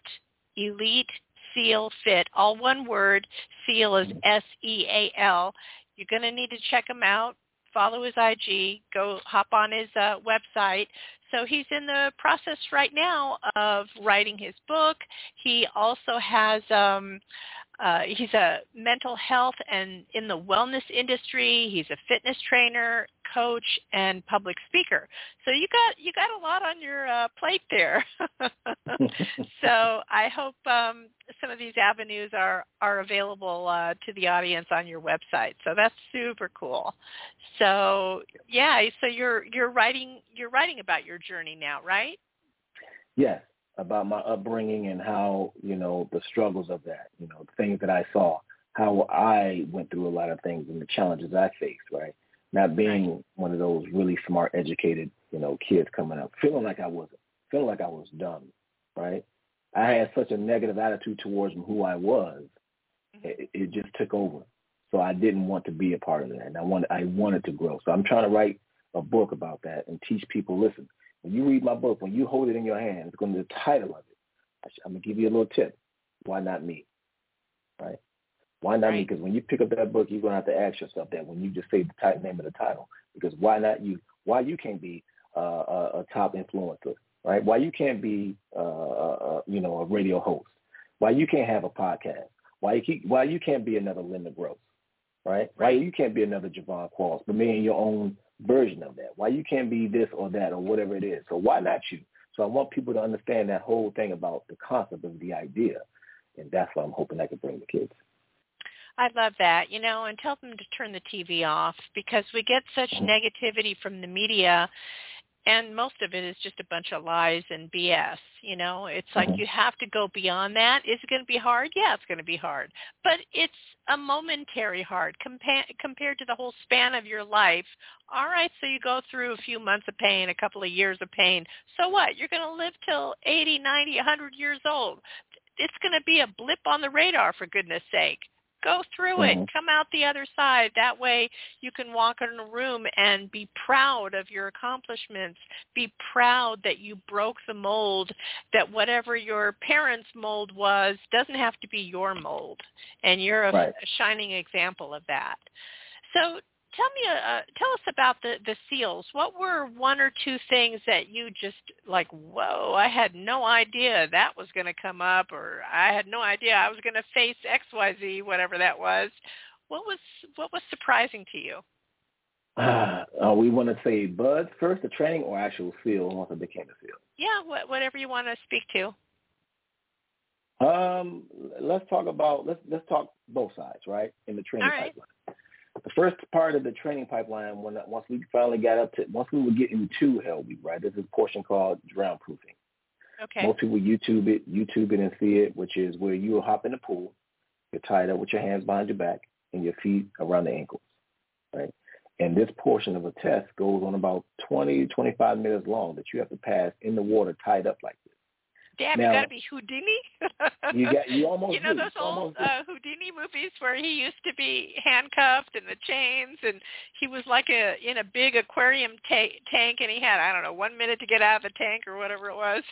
Speaker 2: Elite Seal Fit. All one word. Seal is S E A L. You're going to need to check him out. Follow his IG. Go hop on his uh, website. So he's in the process right now of writing his book. He also has um, uh, he's a mental health and in the wellness industry. He's a fitness trainer, coach and public speaker. So you got you got a lot on your uh, plate there. so I hope um, some of these avenues are are available uh, to the audience on your website. So that's super cool. So yeah, so you're you're writing you're writing about your journey now, right?
Speaker 3: Yes, about my upbringing and how you know the struggles of that. You know, things that I saw, how I went through a lot of things and the challenges I faced. Right, not being one of those really smart, educated, you know, kids coming up, feeling like I wasn't, feeling like I was dumb. Right, I had such a negative attitude towards who I was. Mm-hmm. It, it just took over. So I didn't want to be a part of that, and I wanted I wanted to grow. So I'm trying to write a book about that and teach people. Listen, when you read my book, when you hold it in your hand, it's going to be the title of it. I'm going to give you a little tip. Why not me? Right? Why not right. me? Because when you pick up that book, you're going to have to ask yourself that when you just say the title, name of the title. Because why not you? Why you can't be uh, a, a top influencer? Right? Why you can't be, uh, uh, you know, a radio host? Why you can't have a podcast? Why you keep, why you can't be another Linda Gross? Right? Why you can't be another Jovon Quarles, but me in your own version of that. Why you can't be this or that or whatever it is. So why not you? So I want people to understand that whole thing about the concept of the idea. And that's what I'm hoping I can bring the kids.
Speaker 2: I love that, you know, and tell them to turn the TV off because we get such negativity from the media and most of it is just a bunch of lies and BS. You know, it's like mm-hmm. you have to go beyond that. Is it going to be hard? Yeah, it's going to be hard, but it's a momentary hard compa- compared to the whole span of your life. All right, so you go through a few months of pain, a couple of years of pain. So what? You're going to live till 80, 90, 100 years old. It's going to be a blip on the radar, for goodness sake. Go through mm-hmm. it. Come out the other side. That way you can walk in a room and be proud of your accomplishments. Be proud that you broke the mold, that whatever your parents' mold was doesn't have to be your mold. And you're a,
Speaker 3: right.
Speaker 2: a shining example of that. So tell me, uh, uh, tell us about the the seals. What were one or two things that you just like? Whoa! I had no idea that was going to come up, or I had no idea I was going to face X, Y, Z, whatever that was. What was what was surprising to you?
Speaker 3: Uh, uh, we want to say BUDS first, the training, or actual seal once it became a seal.
Speaker 2: Yeah, wh- whatever you want to speak to.
Speaker 3: Um, let's talk about let's let's talk both sides, right? In the training
Speaker 2: right.
Speaker 3: pipeline the first part of the training pipeline, when once we finally got up to, once we were getting to Hell Week, right? There's a portion called drown proofing.
Speaker 2: Okay.
Speaker 3: Most people YouTube it, YouTube it and see it, which is where you hop in the pool, you're tied up with your hands behind your back and your feet around the ankles, right? And this portion of a test goes on about 20, 25 minutes long that you have to pass in the water tied up like.
Speaker 2: Damn,
Speaker 3: now,
Speaker 2: you gotta be Houdini.
Speaker 3: you got you almost
Speaker 2: you know
Speaker 3: do,
Speaker 2: those old uh, Houdini movies where he used to be handcuffed and the chains, and he was like a in a big aquarium ta- tank, and he had I don't know one minute to get out of the tank or whatever it was.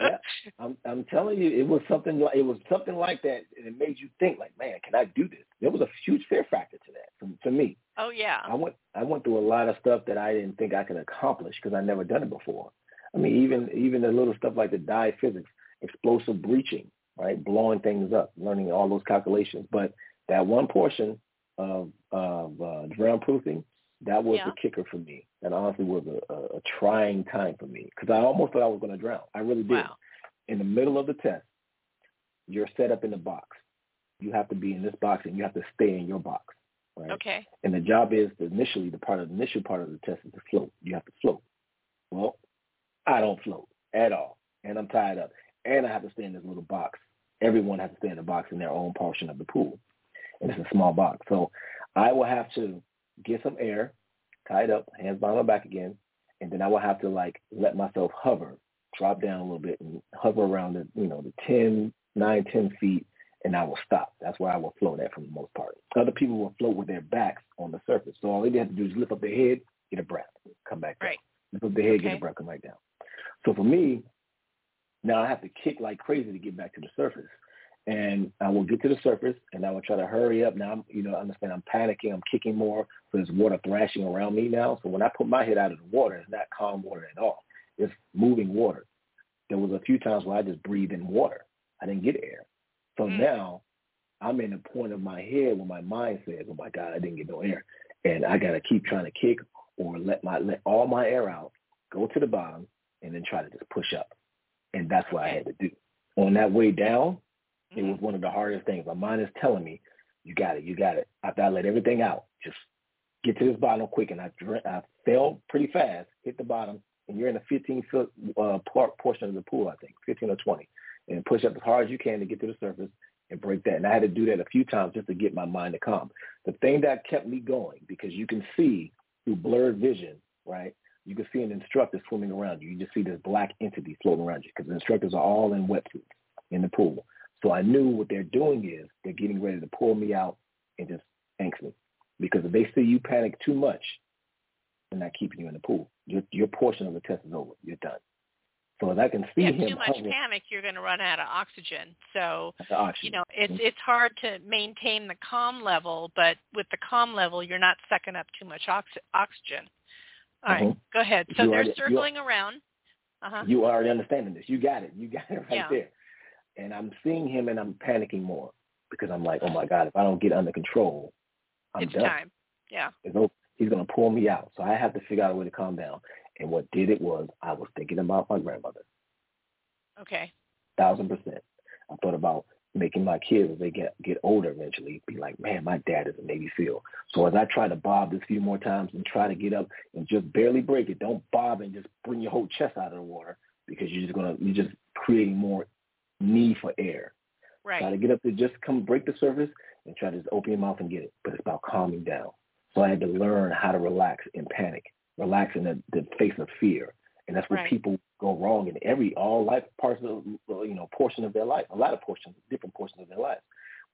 Speaker 3: yeah, I'm I'm telling you, it was something like it was something like that, and it made you think like, man, can I do this? There was a huge fear factor to that for, for me.
Speaker 2: Oh yeah.
Speaker 3: I went I went through a lot of stuff that I didn't think I could accomplish because I never done it before. I mean, even even the little stuff like the dive physics, explosive breaching, right, blowing things up, learning all those calculations. But that one portion of of uh, drown proofing, that was
Speaker 2: yeah.
Speaker 3: the kicker for me. That honestly was a, a, a trying time for me because I almost thought I was going to drown. I really did.
Speaker 2: Wow.
Speaker 3: In the middle of the test, you're set up in the box. You have to be in this box and you have to stay in your box. Right?
Speaker 2: Okay.
Speaker 3: And the job is to initially the part of the initial part of the test is to float. You have to float. Well, I don't float at all, and I'm tied up, and I have to stay in this little box. Everyone has to stay in the box in their own portion of the pool, and it's a small box. So I will have to get some air, tied up, hands behind my back again, and then I will have to like let myself hover, drop down a little bit, and hover around the you know the 10, 9, 10 feet, and I will stop. That's where I will float at for the most part. Other people will float with their backs on the surface, so all they have to do is lift up their head, get a breath, come back down.
Speaker 2: Right.
Speaker 3: Lift up their head,
Speaker 2: okay.
Speaker 3: get a breath, come back down. So for me, now I have to kick like crazy to get back to the surface. And I will get to the surface and I will try to hurry up. Now, I'm, you know, I understand I'm panicking. I'm kicking more. So there's water thrashing around me now. So when I put my head out of the water, it's not calm water at all. It's moving water. There was a few times where I just breathed in water. I didn't get air. So
Speaker 2: mm.
Speaker 3: now I'm in a point of my head where my mind says, oh my God, I didn't get no air. And I got to keep trying to kick or let my let all my air out, go to the bottom, and then try to just push up. And that's what I had to do. On that way down, mm-hmm. it was one of the hardest things. My mind is telling me, you got it, you got it. After I let everything out, just get to this bottom quick. And I, I fell pretty fast, hit the bottom, and you're in a 15 foot uh, portion of the pool, I think, 15 or 20. And push up as hard as you can to get to the surface and break that. And I had to do that a few times just to get my mind to calm. The thing that kept me going, because you can see through blurred vision, right? You can see an instructor swimming around you. You just see this black entity floating around you because the instructors are all in wetsuits in the pool. So I knew what they're doing is they're getting ready to pull me out and just angst me. Because if they see you panic too much, they're not keeping you in the pool. Your, your portion of the test is over. You're done. So as I can see
Speaker 2: yeah,
Speaker 3: him,
Speaker 2: too much
Speaker 3: hovering,
Speaker 2: panic, you're going to run out of oxygen. So
Speaker 3: oxygen.
Speaker 2: you know it's
Speaker 3: Mm-hmm.
Speaker 2: it's hard to maintain the calm level, but with the calm level, you're not sucking up too much ox- oxygen. All right,
Speaker 3: Mhm.
Speaker 2: go ahead. So
Speaker 3: You
Speaker 2: they're
Speaker 3: already- you-
Speaker 2: circling around. Uh-huh.
Speaker 3: You already understanding this. You got it. You got it right
Speaker 2: Yeah.
Speaker 3: there. And I'm seeing him and I'm panicking more because I'm like, oh my God, if I don't get under control, I'm
Speaker 2: it's
Speaker 3: done.
Speaker 2: time. Yeah.
Speaker 3: He's going to pull me out. So I have to figure out a way to calm down. And what did it was I was thinking about my grandmother,
Speaker 2: Okay.
Speaker 3: thousand percent. I thought about making my kids as they get get older eventually be like, man, my dad is a Navy SEAL. So as I try to bob this few more times and try to get up and just barely break it, don't bob and just bring your whole chest out of the water because you're just gonna you're just creating more need for air. Right. Try to get up to just come break the surface and try to just open your mouth and get it. But it's about calming down. So I had to learn how to relax in panic, relax in the, the face of fear. And that's where
Speaker 2: Right.
Speaker 3: people go wrong in every all life parts of you know portion of their life, a lot of portions, different portions of their lives.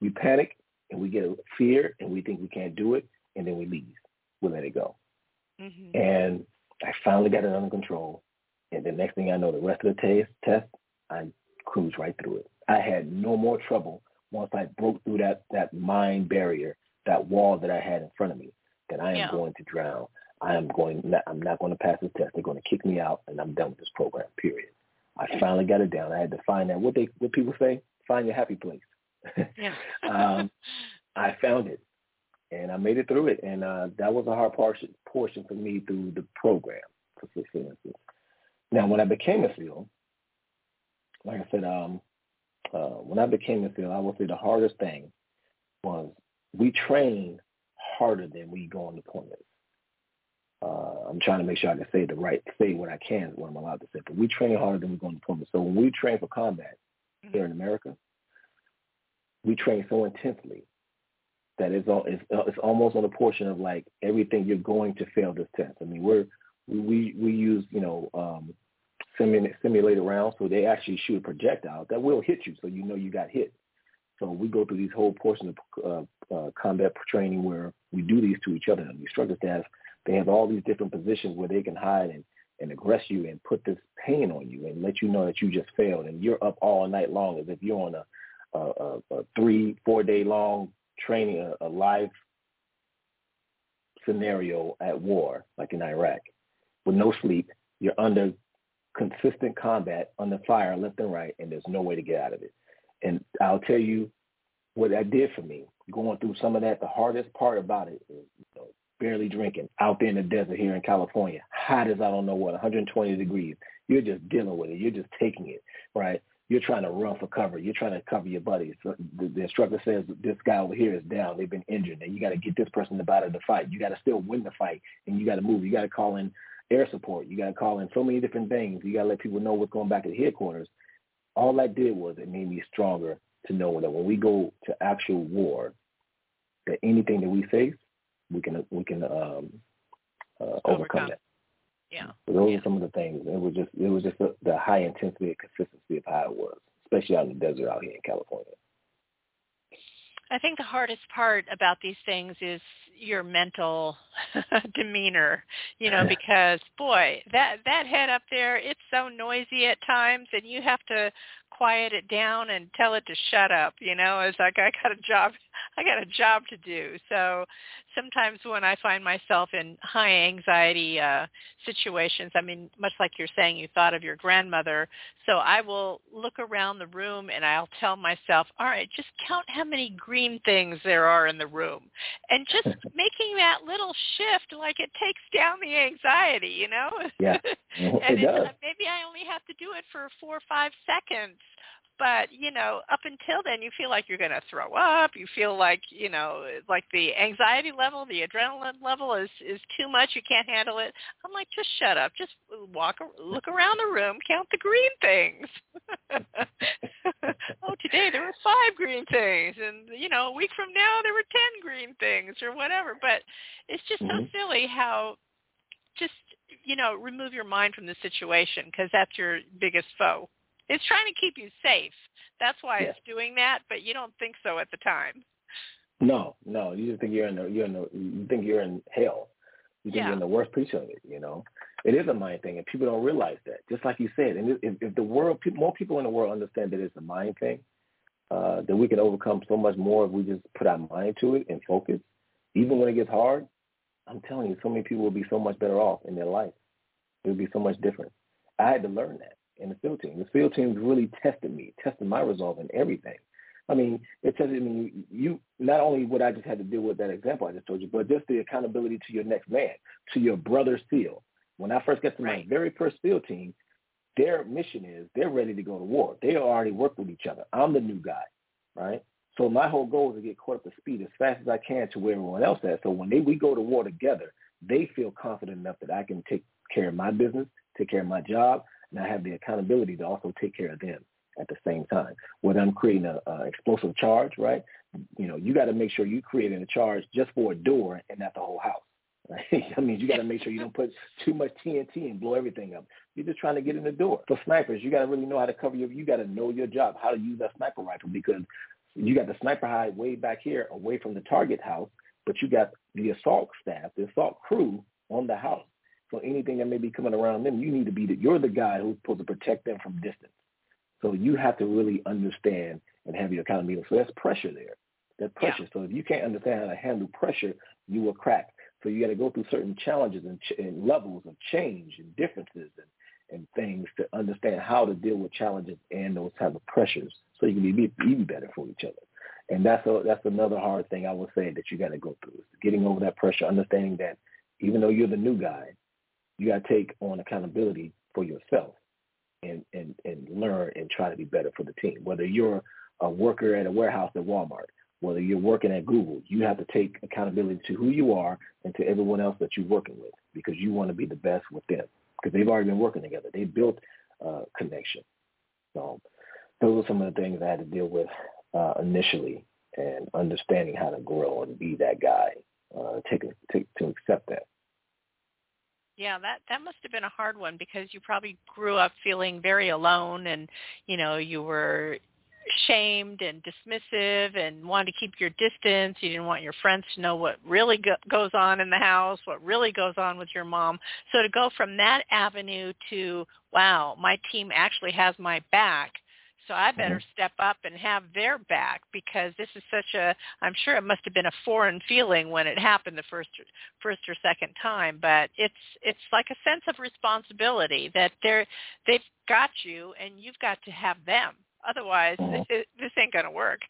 Speaker 3: We panic and we get a fear and we think we can't do it, and then we leave. We let it go.
Speaker 2: hmm
Speaker 3: And I finally got it under control. And the next thing I know, the rest of the test, test I cruised right through it. I had no more trouble once I broke through that that mind barrier, that wall that I had in front of me, that I am
Speaker 2: Yeah.
Speaker 3: going to drown. I am going. I'm not going to pass this test. They're going to kick me out, and I'm done with this program. Period. I finally got it down. I had to find that what they what people say. Find your happy place.
Speaker 2: Yeah.
Speaker 3: um, I found it, and I made it through it, and uh, that was a hard portion portion for me through the program for six instance. Now, when I became a SEAL, like I said, um, uh, when I became a SEAL, I would say the hardest thing was we train harder than we go on deployments. Uh, I'm trying to make sure I can say the right, say what I can, what I'm allowed to say. But we train harder than we go on deployment. So when we train for combat here in America, we train so intensely that it's, all, it's, it's almost on a portion of like everything you're going to fail this test. I mean, we're we we use you know um, simulated, simulated rounds, so they actually shoot a projectile that will hit you, so you know you got hit. So we go through these whole portions of uh, uh, combat training where we do these to each other. And the instructor staff they have all these different positions where they can hide and and aggress you and put this pain on you and let you know that you just failed and you're up all night long as if you're on a a, a, three four day long training a, a live scenario at war like in Iraq with no sleep. You're under consistent combat, under fire left and right, and there's no way to get out of it. And I'll tell you what that did for me. Going through some of that, the hardest part about it is you know, barely drinking out there in the desert here in California, hot as I don't know what, 120 degrees. You're just dealing with it. You're just taking it, right? You're trying to run for cover. You're trying to cover your buddies. So the, the instructor says this guy over here is down. They've been injured, and you got to get this person out of the fight. You got to still win the fight, and you got to move. You got to call in air support. You got to call in so many different things. You got to let people know what's going back at headquarters. All that did was it made me stronger to know that when we go to actual war, that anything that we face, we can we can um, uh, overcome,
Speaker 2: Overcome.
Speaker 3: that.
Speaker 2: Yeah.
Speaker 3: So those are some of the things. It was just it was just the, the high intensity and consistency of how it was, especially out in the desert out here in California.
Speaker 2: I think the hardest part about these things is your mental demeanor, you know, because boy, that that head up there, it's so noisy at times and you have to quiet it down and tell it to shut up, you know, it's like I got a job I got a job to do. So sometimes when I find myself in high anxiety uh, situations, I mean, much like you're saying, you thought of your grandmother. So I will look around the room and I'll tell myself, all right, just count how many green things there are in the room. And just making that little shift, like it takes down the anxiety, you know?
Speaker 3: Yeah,
Speaker 2: and
Speaker 3: it does.
Speaker 2: maybe I only have to do it for four or five seconds but you know up until then you feel like you're going to throw up. You feel like you know like the anxiety level the adrenaline level is is too much. You can't handle it. I'm like just shut up. Just walk look around the room. Count the green things. Oh today there were five green things and you know a week from now there were ten green things or whatever. But it's just
Speaker 3: mm-hmm.
Speaker 2: so silly how just you know remove your mind from the situation because that's your biggest foe it's trying to keep you safe. That's why
Speaker 3: Yeah.
Speaker 2: it's doing that, but you don't think so at the time.
Speaker 3: No, no. You just think you're in the you're in the you think you're in hell. You think
Speaker 2: Yeah.
Speaker 3: you're in the worst piece of it. You know, it is a mind thing, and people don't realize that. Just like you said, and if, if the world, more people in the world understand that it's a mind thing, uh, then we can overcome so much more if we just put our mind to it and focus. Even when it gets hard, I'm telling you, so many people will be so much better off in their life. It would be so much different. I had to learn that in the SEAL team. The SEAL team really tested me, tested my resolve and everything. I mean, it tested I me. Mean, you not only what I just had to deal with that example I just told you, but just the accountability to your next man, to your brother SEAL. When I first got to my very first SEAL team, their mission is they're ready to go to war. They already work with each other. I'm the new guy, right? So my whole goal is to get caught up to speed as fast as I can to where everyone else is. So when they we go to war together, they feel confident enough that I can take care of my business, take care of my job, and I have the accountability to also take care of them at the same time. Whether I'm creating a, a explosive charge, right? You know, you got to make sure you're creating a charge just for a door and not the whole house. Right? I mean, you got to make sure you don't put too much TNT and blow everything up. You're just trying to get in the door. For snipers, you got to really know how to cover your. You got to know your job, how to use that sniper rifle because you got the sniper hide way back here, away from the target house, but you got the assault staff, the assault crew on the house. So anything that may be coming around them, you need to be the, you're the guy who's supposed to protect them from distance. So you have to really understand and have your accountability. So that's pressure there. That pressure. So if you can't understand how to handle pressure, you will crack. So you got to go through certain challenges and, ch- and levels of change and differences and, and things to understand how to deal with challenges and those type of pressures so you can be even better for each other. And that's a, that's another hard thing I would say that you got to go through is getting over that pressure, understanding that even though you're the new guy, you got to take on accountability for yourself and, and, and learn and try to be better for the team. Whether you're a worker at a warehouse at Walmart, whether you're working at Google, you have to take accountability to who you are and to everyone else that you're working with because you want to be the best with them because they've already been working together. They built uh, connection. So those are some of the things I had to deal with uh, initially and understanding how to grow and be that guy, uh, take, take, to accept that.
Speaker 2: Yeah, that that must have been a hard one because you probably grew up feeling very alone and you know, you were shamed and dismissive and wanted to keep your distance. You didn't want your friends to know what really go- goes on in the house, what really goes on with your mom. So to go from that avenue to, wow, my team actually has my back. So I better step up and have their back because this is such a I'm sure it must have been a foreign feeling when it happened the first first or second time, but it's it's like a sense of responsibility that they're they've got you and you've got to have them. Otherwise,
Speaker 3: Mhm.
Speaker 2: this, this ain't going to work.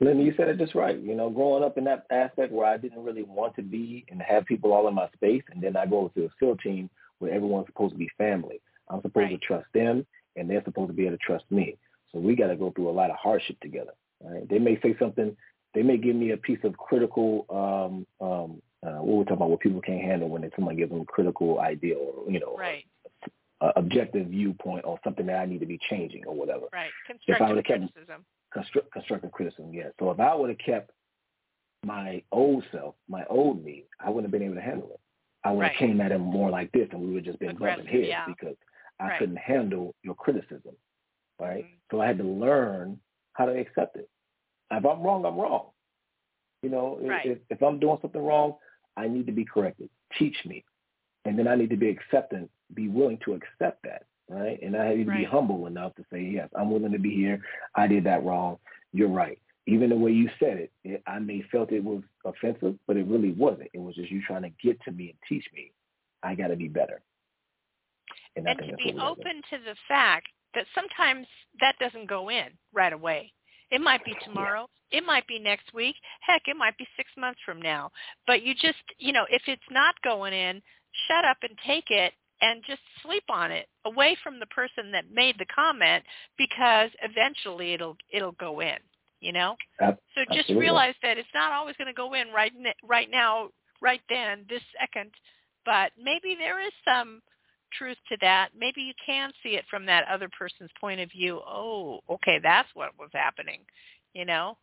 Speaker 3: Lynn, you said it just right. You know, growing up in that aspect where I didn't really want to be and have people all in my space, and then I go to a SEAL team where everyone's supposed to be family. I'm supposed to trust them, and they're supposed to be able to trust me. So we got to go through a lot of hardship together. Right? They may say something. They may give me a piece of critical. Um, um, uh, what we're talking about, what people can't handle when someone gives them a critical idea or you know,
Speaker 2: Right.
Speaker 3: uh, objective viewpoint or something that I need to be changing or whatever.
Speaker 2: Right.
Speaker 3: If I
Speaker 2: Constructive
Speaker 3: kept
Speaker 2: criticism.
Speaker 3: constru- constructive criticism, yes. So if I would have kept my old self, my old me, I wouldn't have been able to handle it. I would have
Speaker 2: Right.
Speaker 3: came at him more like this, and we would have just been bumping heads
Speaker 2: yeah.
Speaker 3: because I
Speaker 2: Right.
Speaker 3: couldn't handle your criticism, right?
Speaker 2: Mm-hmm.
Speaker 3: So I had to learn how to accept it. If I'm wrong, I'm wrong. You know, if-
Speaker 2: Right.
Speaker 3: if, if I'm doing something wrong, I need to be corrected. Teach me, and then I need to be acceptant, be willing to accept that, right? And I need to be humble enough to say, yes, I'm willing to be here. I did that wrong. You're right. even the way you said it, it, I may felt it was offensive, but it really wasn't. It was just you trying to get to me and teach me. I got to be better.
Speaker 2: And, and to be open to the fact that sometimes that doesn't go in right away. It might be tomorrow. It might be next week. Heck, it might be six months from now. But you just, you know, if it's not going in, shut up and take it and just sleep on it away from the person that made the comment because eventually it'll it'll go in you know
Speaker 3: so
Speaker 2: just
Speaker 3: Absolutely.
Speaker 2: realize that it's not always going to go in right right now right then this second but maybe there is some truth to that maybe you can see it from that other person's point of view. Oh okay that's what was happening you know?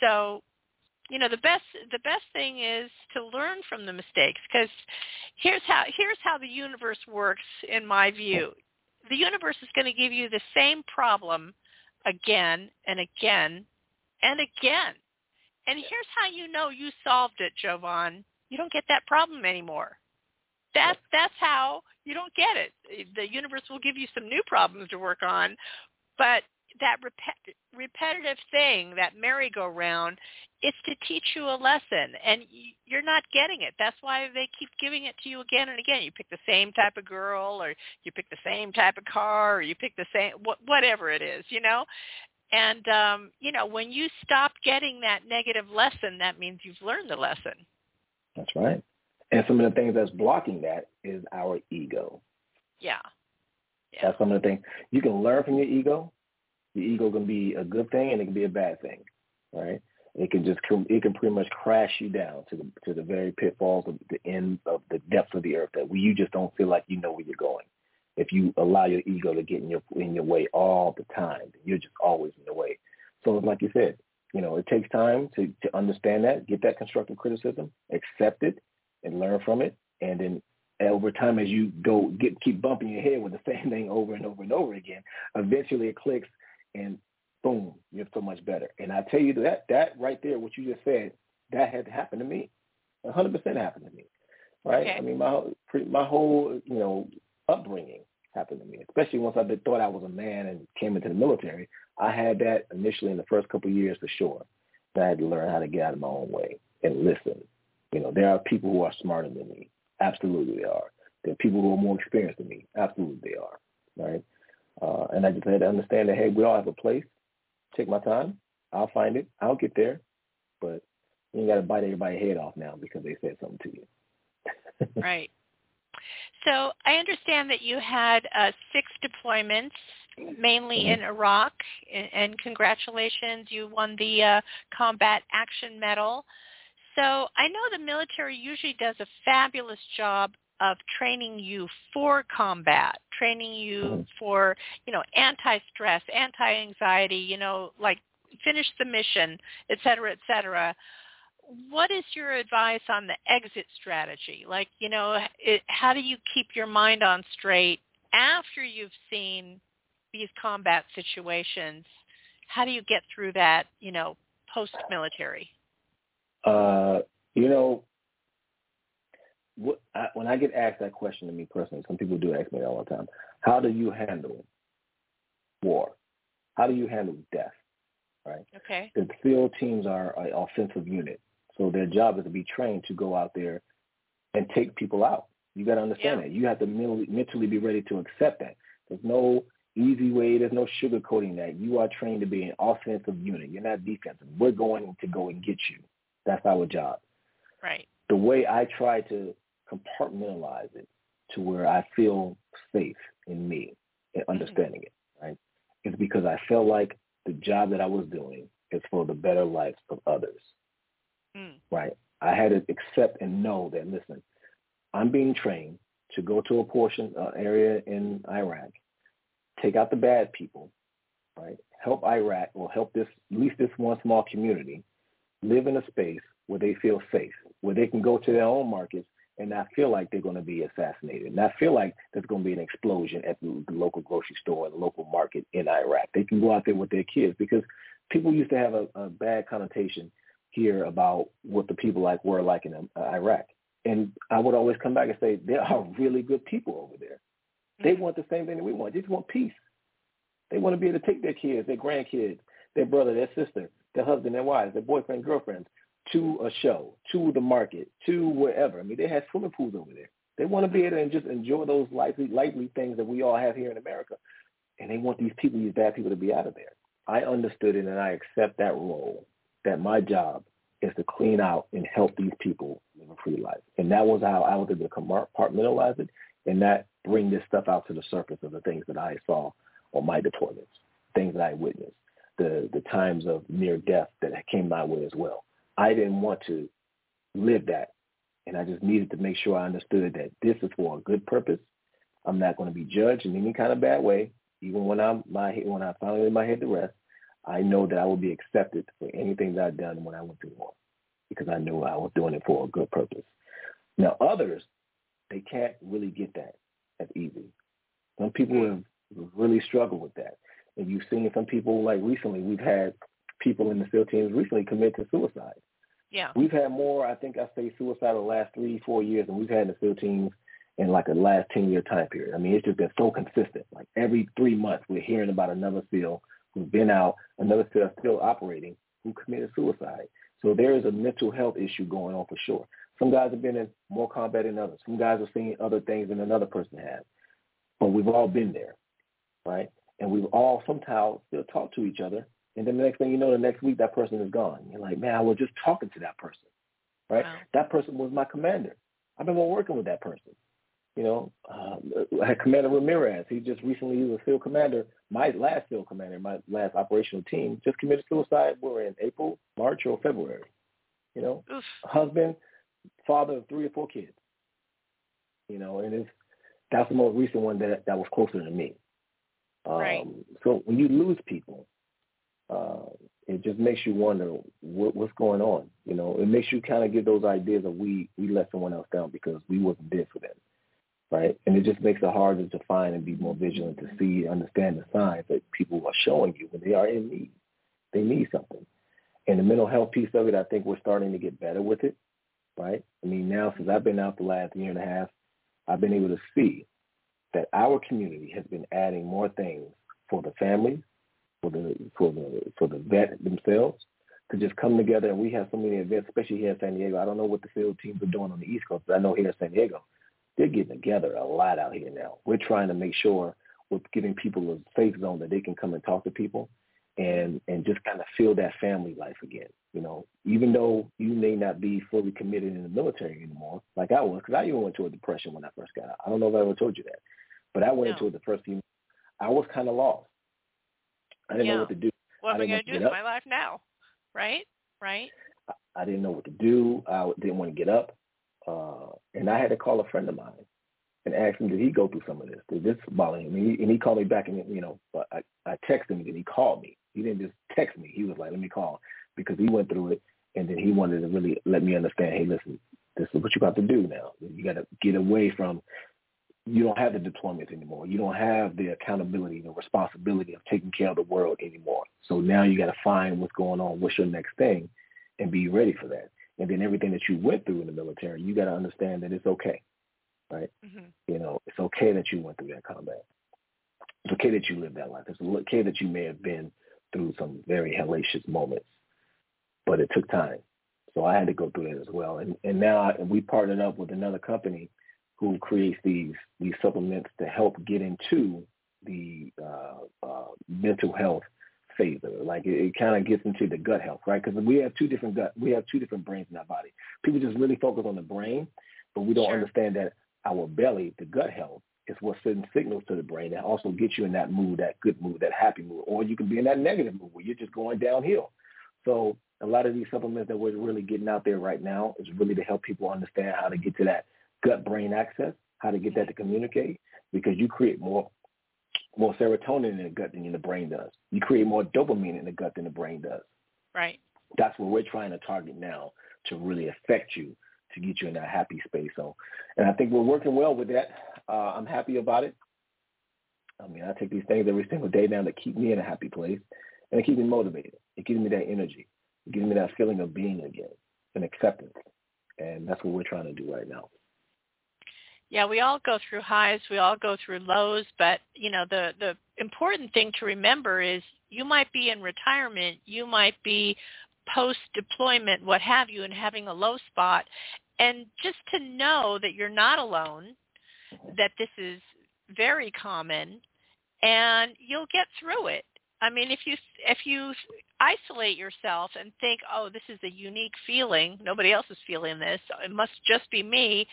Speaker 2: So you know the best the best thing is to learn from the mistakes because here's how here's how the universe works in my view. The universe is going to give you the same problem again and again and again. And here's how you know you solved it Jovon. You don't get that problem anymore that's that's how you don't get it the universe will give you some new problems to work on but that repet- repetitive thing, that merry-go-round, is to teach you a lesson, and you're not getting it. That's why they keep giving it to you again and again. You pick the same type of girl, or you pick the same type of car, or you pick the same wh- whatever it is, you know. And um, you know, when you stop getting that negative lesson, that means you've learned the lesson.
Speaker 3: That's right. And some of the things that's blocking that is our ego.
Speaker 2: Yeah. yeah.
Speaker 3: That's some of the things you can learn from your ego, the ego can be a good thing and it can be a bad thing, right? It can just it can pretty much crash you down to the to the very pitfalls of the end of the depths of the earth that where you just don't feel like you know where you're going. If you allow your ego to get in your in your way all the time, you're just always in the way. So like you said, you know, it takes time to to understand that, get that constructive criticism, accept it, and learn from it, and then over time as you go get keep bumping your head with the same thing over and over and over again, eventually it clicks and boom, you're so much better. And I tell you that that right there, what you just said, that had happened to me. A hundred percent happened to me. Right?
Speaker 2: Okay.
Speaker 3: I mean, my my whole you know upbringing happened to me. Especially once I thought I was a man and came into the military, I had that initially in the first couple of years for sure. I had to learn how to get out of my own way and listen. You know, there are people who are smarter than me. Absolutely, they are. There are people who are more experienced than me. Absolutely, they are. Right? Uh, and I just had to understand that, hey, we all have a place. Take my time. I'll find it. I'll get there. But you ain't got to bite everybody's head off now because they said something to you.
Speaker 2: right. So I understand that you had uh, six deployments, mainly
Speaker 3: Mm-hmm.
Speaker 2: in Iraq, and congratulations, you won the uh, Combat Action Medal. So I know the military usually does a fabulous job of training you for combat, training you for, you know, anti-stress, anti-anxiety, you know, like finish the mission, et cetera, et cetera. What is your advice on the exit strategy? Like, you know, it, how do you keep your mind on straight after you've seen these combat situations? How do you get through that, you know, post-military?
Speaker 3: Uh, you know, what, I, when I get asked that question to me personally, some people do ask me all the time. How do you handle war? How do you handle death? Right.
Speaker 2: Okay.
Speaker 3: The SEAL teams are an offensive unit, so their job is to be trained to go out there and take people out. You got to understand
Speaker 2: Yeah.
Speaker 3: that. You have to mentally, mentally be ready to accept that. There's no easy way. There's no sugarcoating that. You are trained to be an offensive unit. You're not defensive. We're going to go and get you. That's our job
Speaker 2: Right.
Speaker 3: the way I try to compartmentalize it to where I feel safe in me and understanding it, right, is because I felt like the job that I was doing is for the better lives of others,
Speaker 2: Mm.
Speaker 3: right? I had to accept and know that, listen, I'm being trained to go to a portion uh, area in Iraq, take out the bad people, right? Help Iraq or help this at least this one small community live in a space where they feel safe, where they can go to their own markets and not feel like they're going to be assassinated, not feel like there's going to be an explosion at the, local grocery store or the local market in Iraq. They can go out there with their kids because people used to have a, a bad connotation here about what the people like were like in uh, Iraq. And I would always come back and say, there are really good people over there. They want the same thing that we want. They just want peace. They want to be able to take their kids, their grandkids, their brother, their sister their husband and wives, their boyfriend, girlfriends, to a show, to the market, to wherever. I mean, they have swimming pools over there. They want to be able to just enjoy those lightly, lightly things that we all have here in America. And they want these people, these bad people to be out of there. I understood it and I accept that role, that my job is to clean out and help these people live a free life. And that was how I was able to compartmentalize it and that bring this stuff out to the surface of the things that I saw on my deployments, things that I witnessed, the, the times of near death that came my way as well. I didn't want to live that. And I just needed to make sure I understood that this is for a good purpose. I'm not going to be judged in any kind of bad way. Even when I'm my when I finally lay my head to rest, I know that I will be accepted for anything that I've done when I went through war because I knew I was doing it for a good purpose. Now others, they can't really get that as easy. Some people hmm. have really struggled with that. And you've seen some people like recently we've had people in the SEAL teams recently commit to suicide.
Speaker 2: Yeah.
Speaker 3: We've had more, I think I say suicide the last three, four years than we've had in the SEAL teams in like a last 10 year time period. I mean, it's just been so consistent. Like every three months, we're hearing about another SEAL who's been out, another SEAL still operating who committed suicide. So there is a mental health issue going on for sure. Some guys have been in more combat than others. Some guys have seen other things than another person has. But we've all been there, right? And we've all somehow still talk to each other. And then the next thing you know, the next week that person is gone. You're like, man, I was just talking to that person, right?
Speaker 2: Wow.
Speaker 3: That person was my commander. I've been working with that person. You know, uh, I had Commander Ramirez. He just recently he was a field commander. My last field commander, my last operational team, just committed suicide. We were in April, March, or February. You know,
Speaker 2: Oof.
Speaker 3: husband, father of three or four kids. You know, and it's that's the most recent one that that was closer to me. Um,
Speaker 2: Right.
Speaker 3: So when you lose people, uh, it just makes you wonder what, what's going on. You know, it makes you kind of get those ideas of we we let someone else down because we wasn't there for them, right? And it just makes it harder to find and be more vigilant to see, understand the signs that people are showing you when they are in need. They need something. And the mental health piece of it, I think we're starting to get better with it, right? I mean, now since I've been out the last year and a half, I've been able to see that our community has been adding more things for the families, for the for the for the vet themselves to just come together. And we have so many events, especially here in San Diego. I don't know what the SEAL teams are doing on the East Coast, but I know here in San Diego, they're getting together a lot out here now. We're trying to make sure we're giving people a safe zone that they can come and talk to people and and just kind of feel that family life again. You know, even though you may not be fully committed in the military anymore, like I was, because I even went to a depression when I first got out. I don't know if I ever told you that, but I went
Speaker 2: No.
Speaker 3: into it the first few. I was kind of lost. I didn't
Speaker 2: Yeah.
Speaker 3: know what to do.
Speaker 2: What am I going to do with my life now? Right? Right?
Speaker 3: I didn't know what to do. I didn't want to get up, uh, and I had to call a friend of mine and ask him, did he go through some of this? Did this bother him? And he, and he called me back, and you know, I, I texted him, and he called me. He didn't just text me. He was like, let me call, because he went through it, and then he wanted to really let me understand. Hey, listen, this is what you got to do now. You got to get away from. You don't have the deployments anymore. You don't have the accountability, the responsibility of taking care of the world anymore. So now you got to find what's going on. What's your next thing? and be ready for that. And then everything that you went through in the military, you got to understand that it's okay, right?
Speaker 2: hmm
Speaker 3: You know, it's okay that you went through that combat. It's okay that you lived that life. It's okay that you may have been through some very hellacious moments, but it took time. So I had to go through that as well. And and now I, we partnered up with another company who creates these these supplements to help get into the uh, uh, mental health phase of it. Like it, it kind of gets into the gut health, right? Because we have two different gut, we have two different brains in our body. People just really focus on the brain, but we don't
Speaker 2: Sure.
Speaker 3: understand that our belly, the gut health, is what sends signals to the brain that also gets you in that mood, that good mood, that happy mood, or you can be in that negative mood where you're just going downhill. So a lot of these supplements that we're really getting out there right now is really to help people understand how to get to that gut brain axis, how to get that to communicate, because you create more more serotonin in the gut than in the brain does. You create more dopamine in the gut than the brain does.
Speaker 2: Right.
Speaker 3: That's what we're trying to target now to really affect you to get you in that happy space. So, and I think we're working well with that. Uh, I'm happy about it. I mean, I take these things every single day now that keep me in a happy place and it keeps me motivated. It gives me that energy. It gives me that feeling of being again and acceptance. And that's what we're trying to do right now.
Speaker 2: Yeah, we all go through highs, we all go through lows, but you know, the the important thing to remember is you might be in retirement, you might be post-deployment, what have you, and having a low spot. And just to know that you're not alone, that this is very common, and you'll get through it. I mean, if you if you isolate yourself and think, "Oh, this is a unique feeling. Nobody else is feeling this. It must just be me."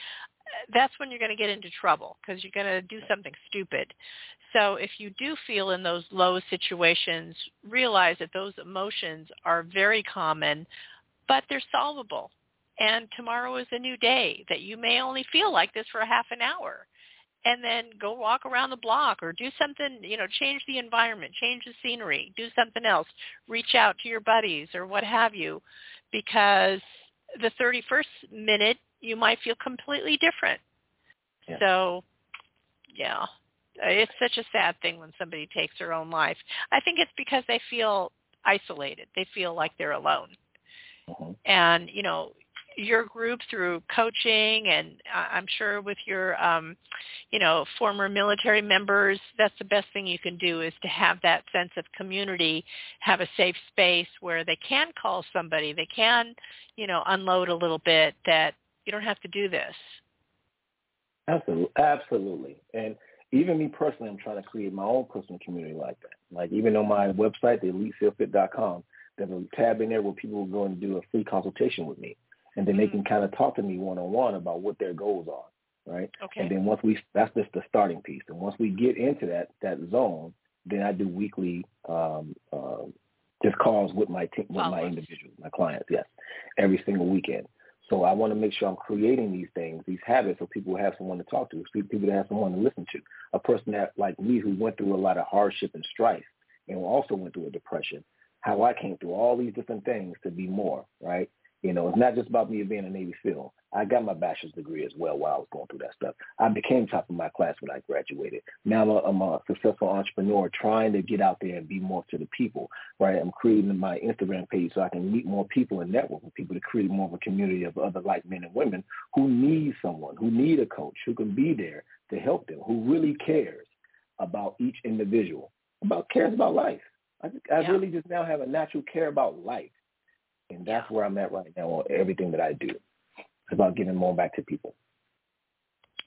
Speaker 2: That's when you're going to get into trouble because you're going to do something stupid. So if you do feel in those low situations, realize that those emotions are very common, but they're solvable. And tomorrow is a new day that you may only feel like this for a half an hour and then go walk around the block or do something, you know, change the environment, change the scenery, do something else, reach out to your buddies or what have you, because the 31st minute you might feel completely different. Yeah. So, yeah, it's such a sad thing when somebody takes their own life. I think it's because they feel isolated. They feel like they're alone. Mm-hmm. And, you know, your group through coaching and I'm sure with your um, you know former military members that's the best thing you can do is to have that sense of community have a safe space where they can call somebody they can you know unload a little bit that you don't have to do this.
Speaker 3: Absolutely absolutely. And even me personally i'm trying to create my own personal community like that. Like even on my website the elitesealfit.com there's a tab in there where people will go and do a free consultation with me and then they can kind of talk to me one on one about what their goals are, right?
Speaker 2: Okay.
Speaker 3: And then once we that's just the starting piece, and once we get into that that zone, then I do weekly um, uh, just calls with my team, with my individuals, my clients, yes, every single weekend. So I want to make sure I'm creating these things, these habits, so people have someone to talk to, people that have someone to listen to. A person that like me who went through a lot of hardship and strife, and also went through a depression. How I came through all these different things to be more, right? You know, it's not just about me being a Navy SEAL. I got my bachelor's degree as well while I was going through that stuff. I became top of my class when I graduated. Now I'm a, I'm a successful entrepreneur trying to get out there and be more to the people, right? I'm creating my Instagram page so I can meet more people and network with people to create more of a community of other like men and women who need someone, who need a coach, who can be there to help them, who really cares about each individual, about cares about life. I, I yeah. really just now have a natural care about life and that's where I'm at right now on everything that I do. It's about giving more back to people.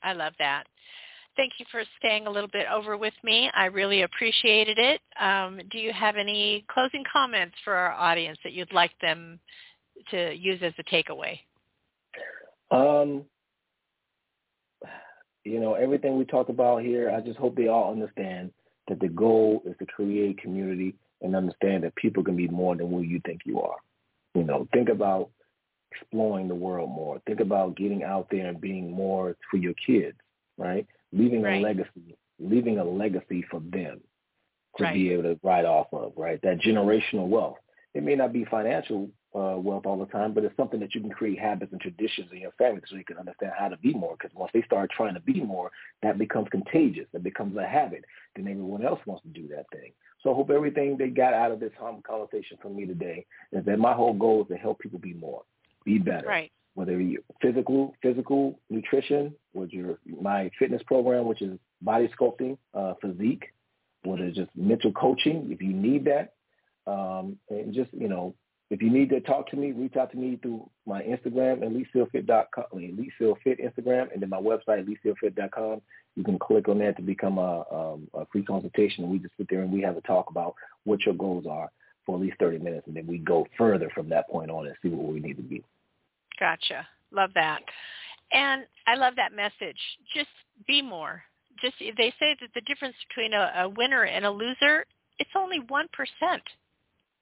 Speaker 2: I love that. Thank you for staying a little bit over with me. I really appreciated it. Um, do you have any closing comments for our audience that you'd like them to use as a takeaway?
Speaker 3: Um, you know, everything we talked about here, I just hope they all understand that the goal is to create community and understand that people can be more than who you think you are. You know, think about exploring the world more. Think about getting out there and being more for your kids, right? Leaving right. a legacy, leaving a legacy for them to right. be able to ride off of, right? That generational wealth. It may not be financial uh, wealth all the time, but it's something that you can create habits and traditions in your family so you can understand how to be more. Because once they start trying to be more, that becomes contagious. It becomes a habit. Then everyone else wants to do that thing. So I hope everything they got out of this conversation from me today is that my whole goal is to help people be more, be better.
Speaker 2: Right.
Speaker 3: Whether you physical, physical nutrition, with your my fitness program, which is body sculpting, uh, physique, whether it's just mental coaching, if you need that, um, and just you know, if you need to talk to me, reach out to me through my Instagram, elitesealfit.com, elitesealfit Instagram, and then my website, elitesealfit.com you can click on that to become a, um, a free consultation. We just sit there and we have a talk about what your goals are for at least 30 minutes. And then we go further from that point on and see what we need to be.
Speaker 2: Gotcha. Love that. And I love that message. Just be more. Just they say that the difference between a, a winner and a loser, it's only 1%.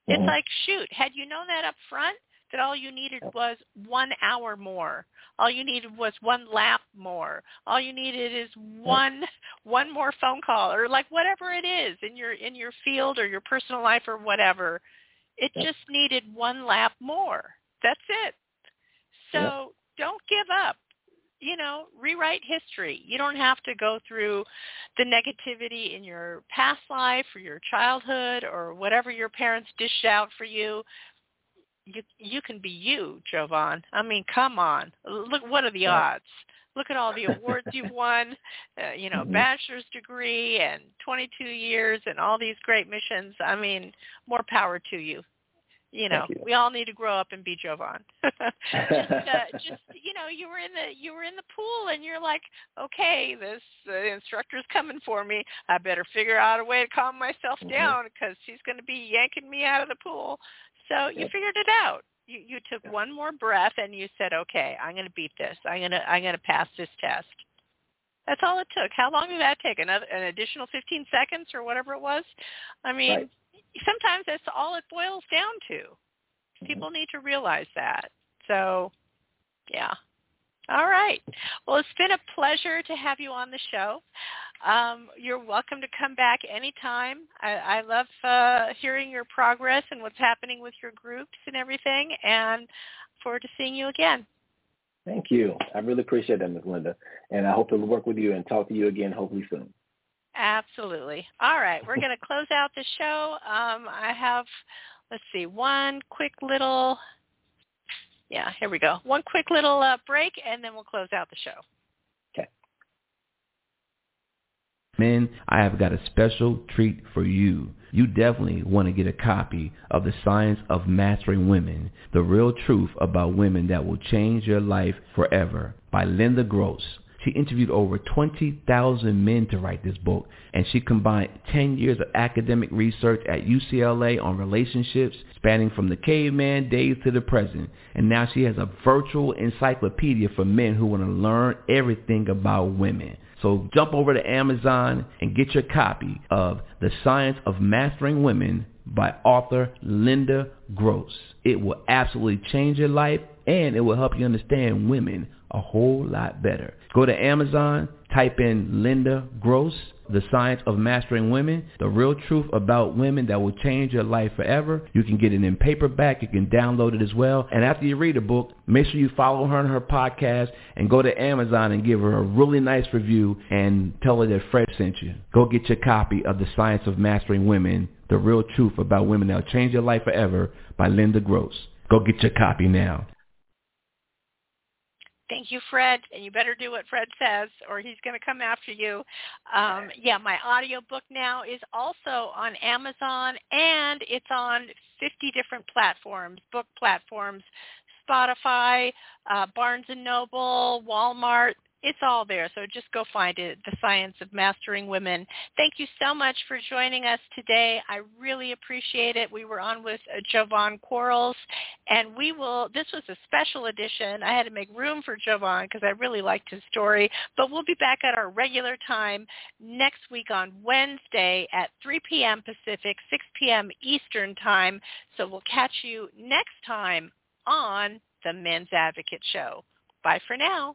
Speaker 2: It's mm-hmm. like, shoot, had you known that up front, that all you needed was one hour more. All you needed was one lap more. All you needed is one one more phone call or like whatever it is in your in your field or your personal life or whatever. It just needed one lap more. That's it. So don't give up. You know, rewrite history. You don't have to go through the negativity in your past life or your childhood or whatever your parents dished out for you you you can be you, Jovon. I mean, come on. Look, what are the odds? Look at all the awards you've won, uh, you know, bachelor's degree and 22 years and all these great missions. I mean, more power to you you know
Speaker 3: you.
Speaker 2: we all need to grow up and be jovon just uh, just you know you were in the you were in the pool and you're like okay this uh, instructor's coming for me i better figure out a way to calm myself
Speaker 3: mm-hmm.
Speaker 2: down because she's going to be yanking me out of the pool so you figured it out you you took one more breath and you said okay i'm going to beat this i'm going to i'm going to pass this test that's all it took. How long did that take? Another an additional 15 seconds or whatever it was? I mean,
Speaker 3: right
Speaker 2: sometimes that's all it boils down to.
Speaker 3: Mm-hmm.
Speaker 2: People need to realize that. So, yeah. All right. Well, it's been a pleasure to have you on the show. Um, you're welcome to come back anytime. I, I love uh, hearing your progress and what's happening with your groups and everything, and forward to seeing you again.
Speaker 3: Thank you. I really appreciate that, Ms. Linda, and I hope to work with you and talk to you again hopefully soon.
Speaker 2: Absolutely. All right, we're going to close out the show. Um, I have, let's see, one quick little, yeah, here we go. One quick little uh, break, and then we'll close out the show.
Speaker 3: Okay.
Speaker 6: Men, I have got a special treat for you. You definitely want to get a copy of The Science of Mastering Women, the real truth about women that will change your life forever by Linda Gross. She interviewed over 20,000 men to write this book, and she combined 10 years of academic research at UCLA on relationships spanning from the caveman days to the present. And now she has a virtual encyclopedia for men who want to learn everything about women. So jump over to Amazon and get your copy of The Science of Mastering Women by author Linda Gross. It will absolutely change your life and it will help you understand women a whole lot better. Go to Amazon, type in Linda Gross, The Science of Mastering Women, the real truth about women that will change your life forever. You can get it in paperback. You can download it as well. And after you read the book, make sure you follow her on her podcast and go to Amazon and give her a really nice review and tell her that Fred sent you. Go get your copy of The Science of Mastering Women, the real truth about women that will change your life forever by Linda Gross. Go get your copy now.
Speaker 2: Thank you, Fred. And you better do what Fred says or he's going to come after you. Um, yeah, my audio book now is also on Amazon and it's on 50 different platforms, book platforms, Spotify, uh, Barnes & Noble, Walmart, it's all there. So just go find it, The Science of Mastering Women. Thank you so much for joining us today. I really appreciate it. We were on with uh, Jovon Quarles, and we will, this was a special edition. I had to make room for Jovon because I really liked his story, but we'll be back at our regular time next week on Wednesday at 3 p.m. Pacific, 6 p.m. Eastern Time. So we'll catch you next time on the Men's Advocate Show. Bye for now.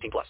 Speaker 7: 18 plus.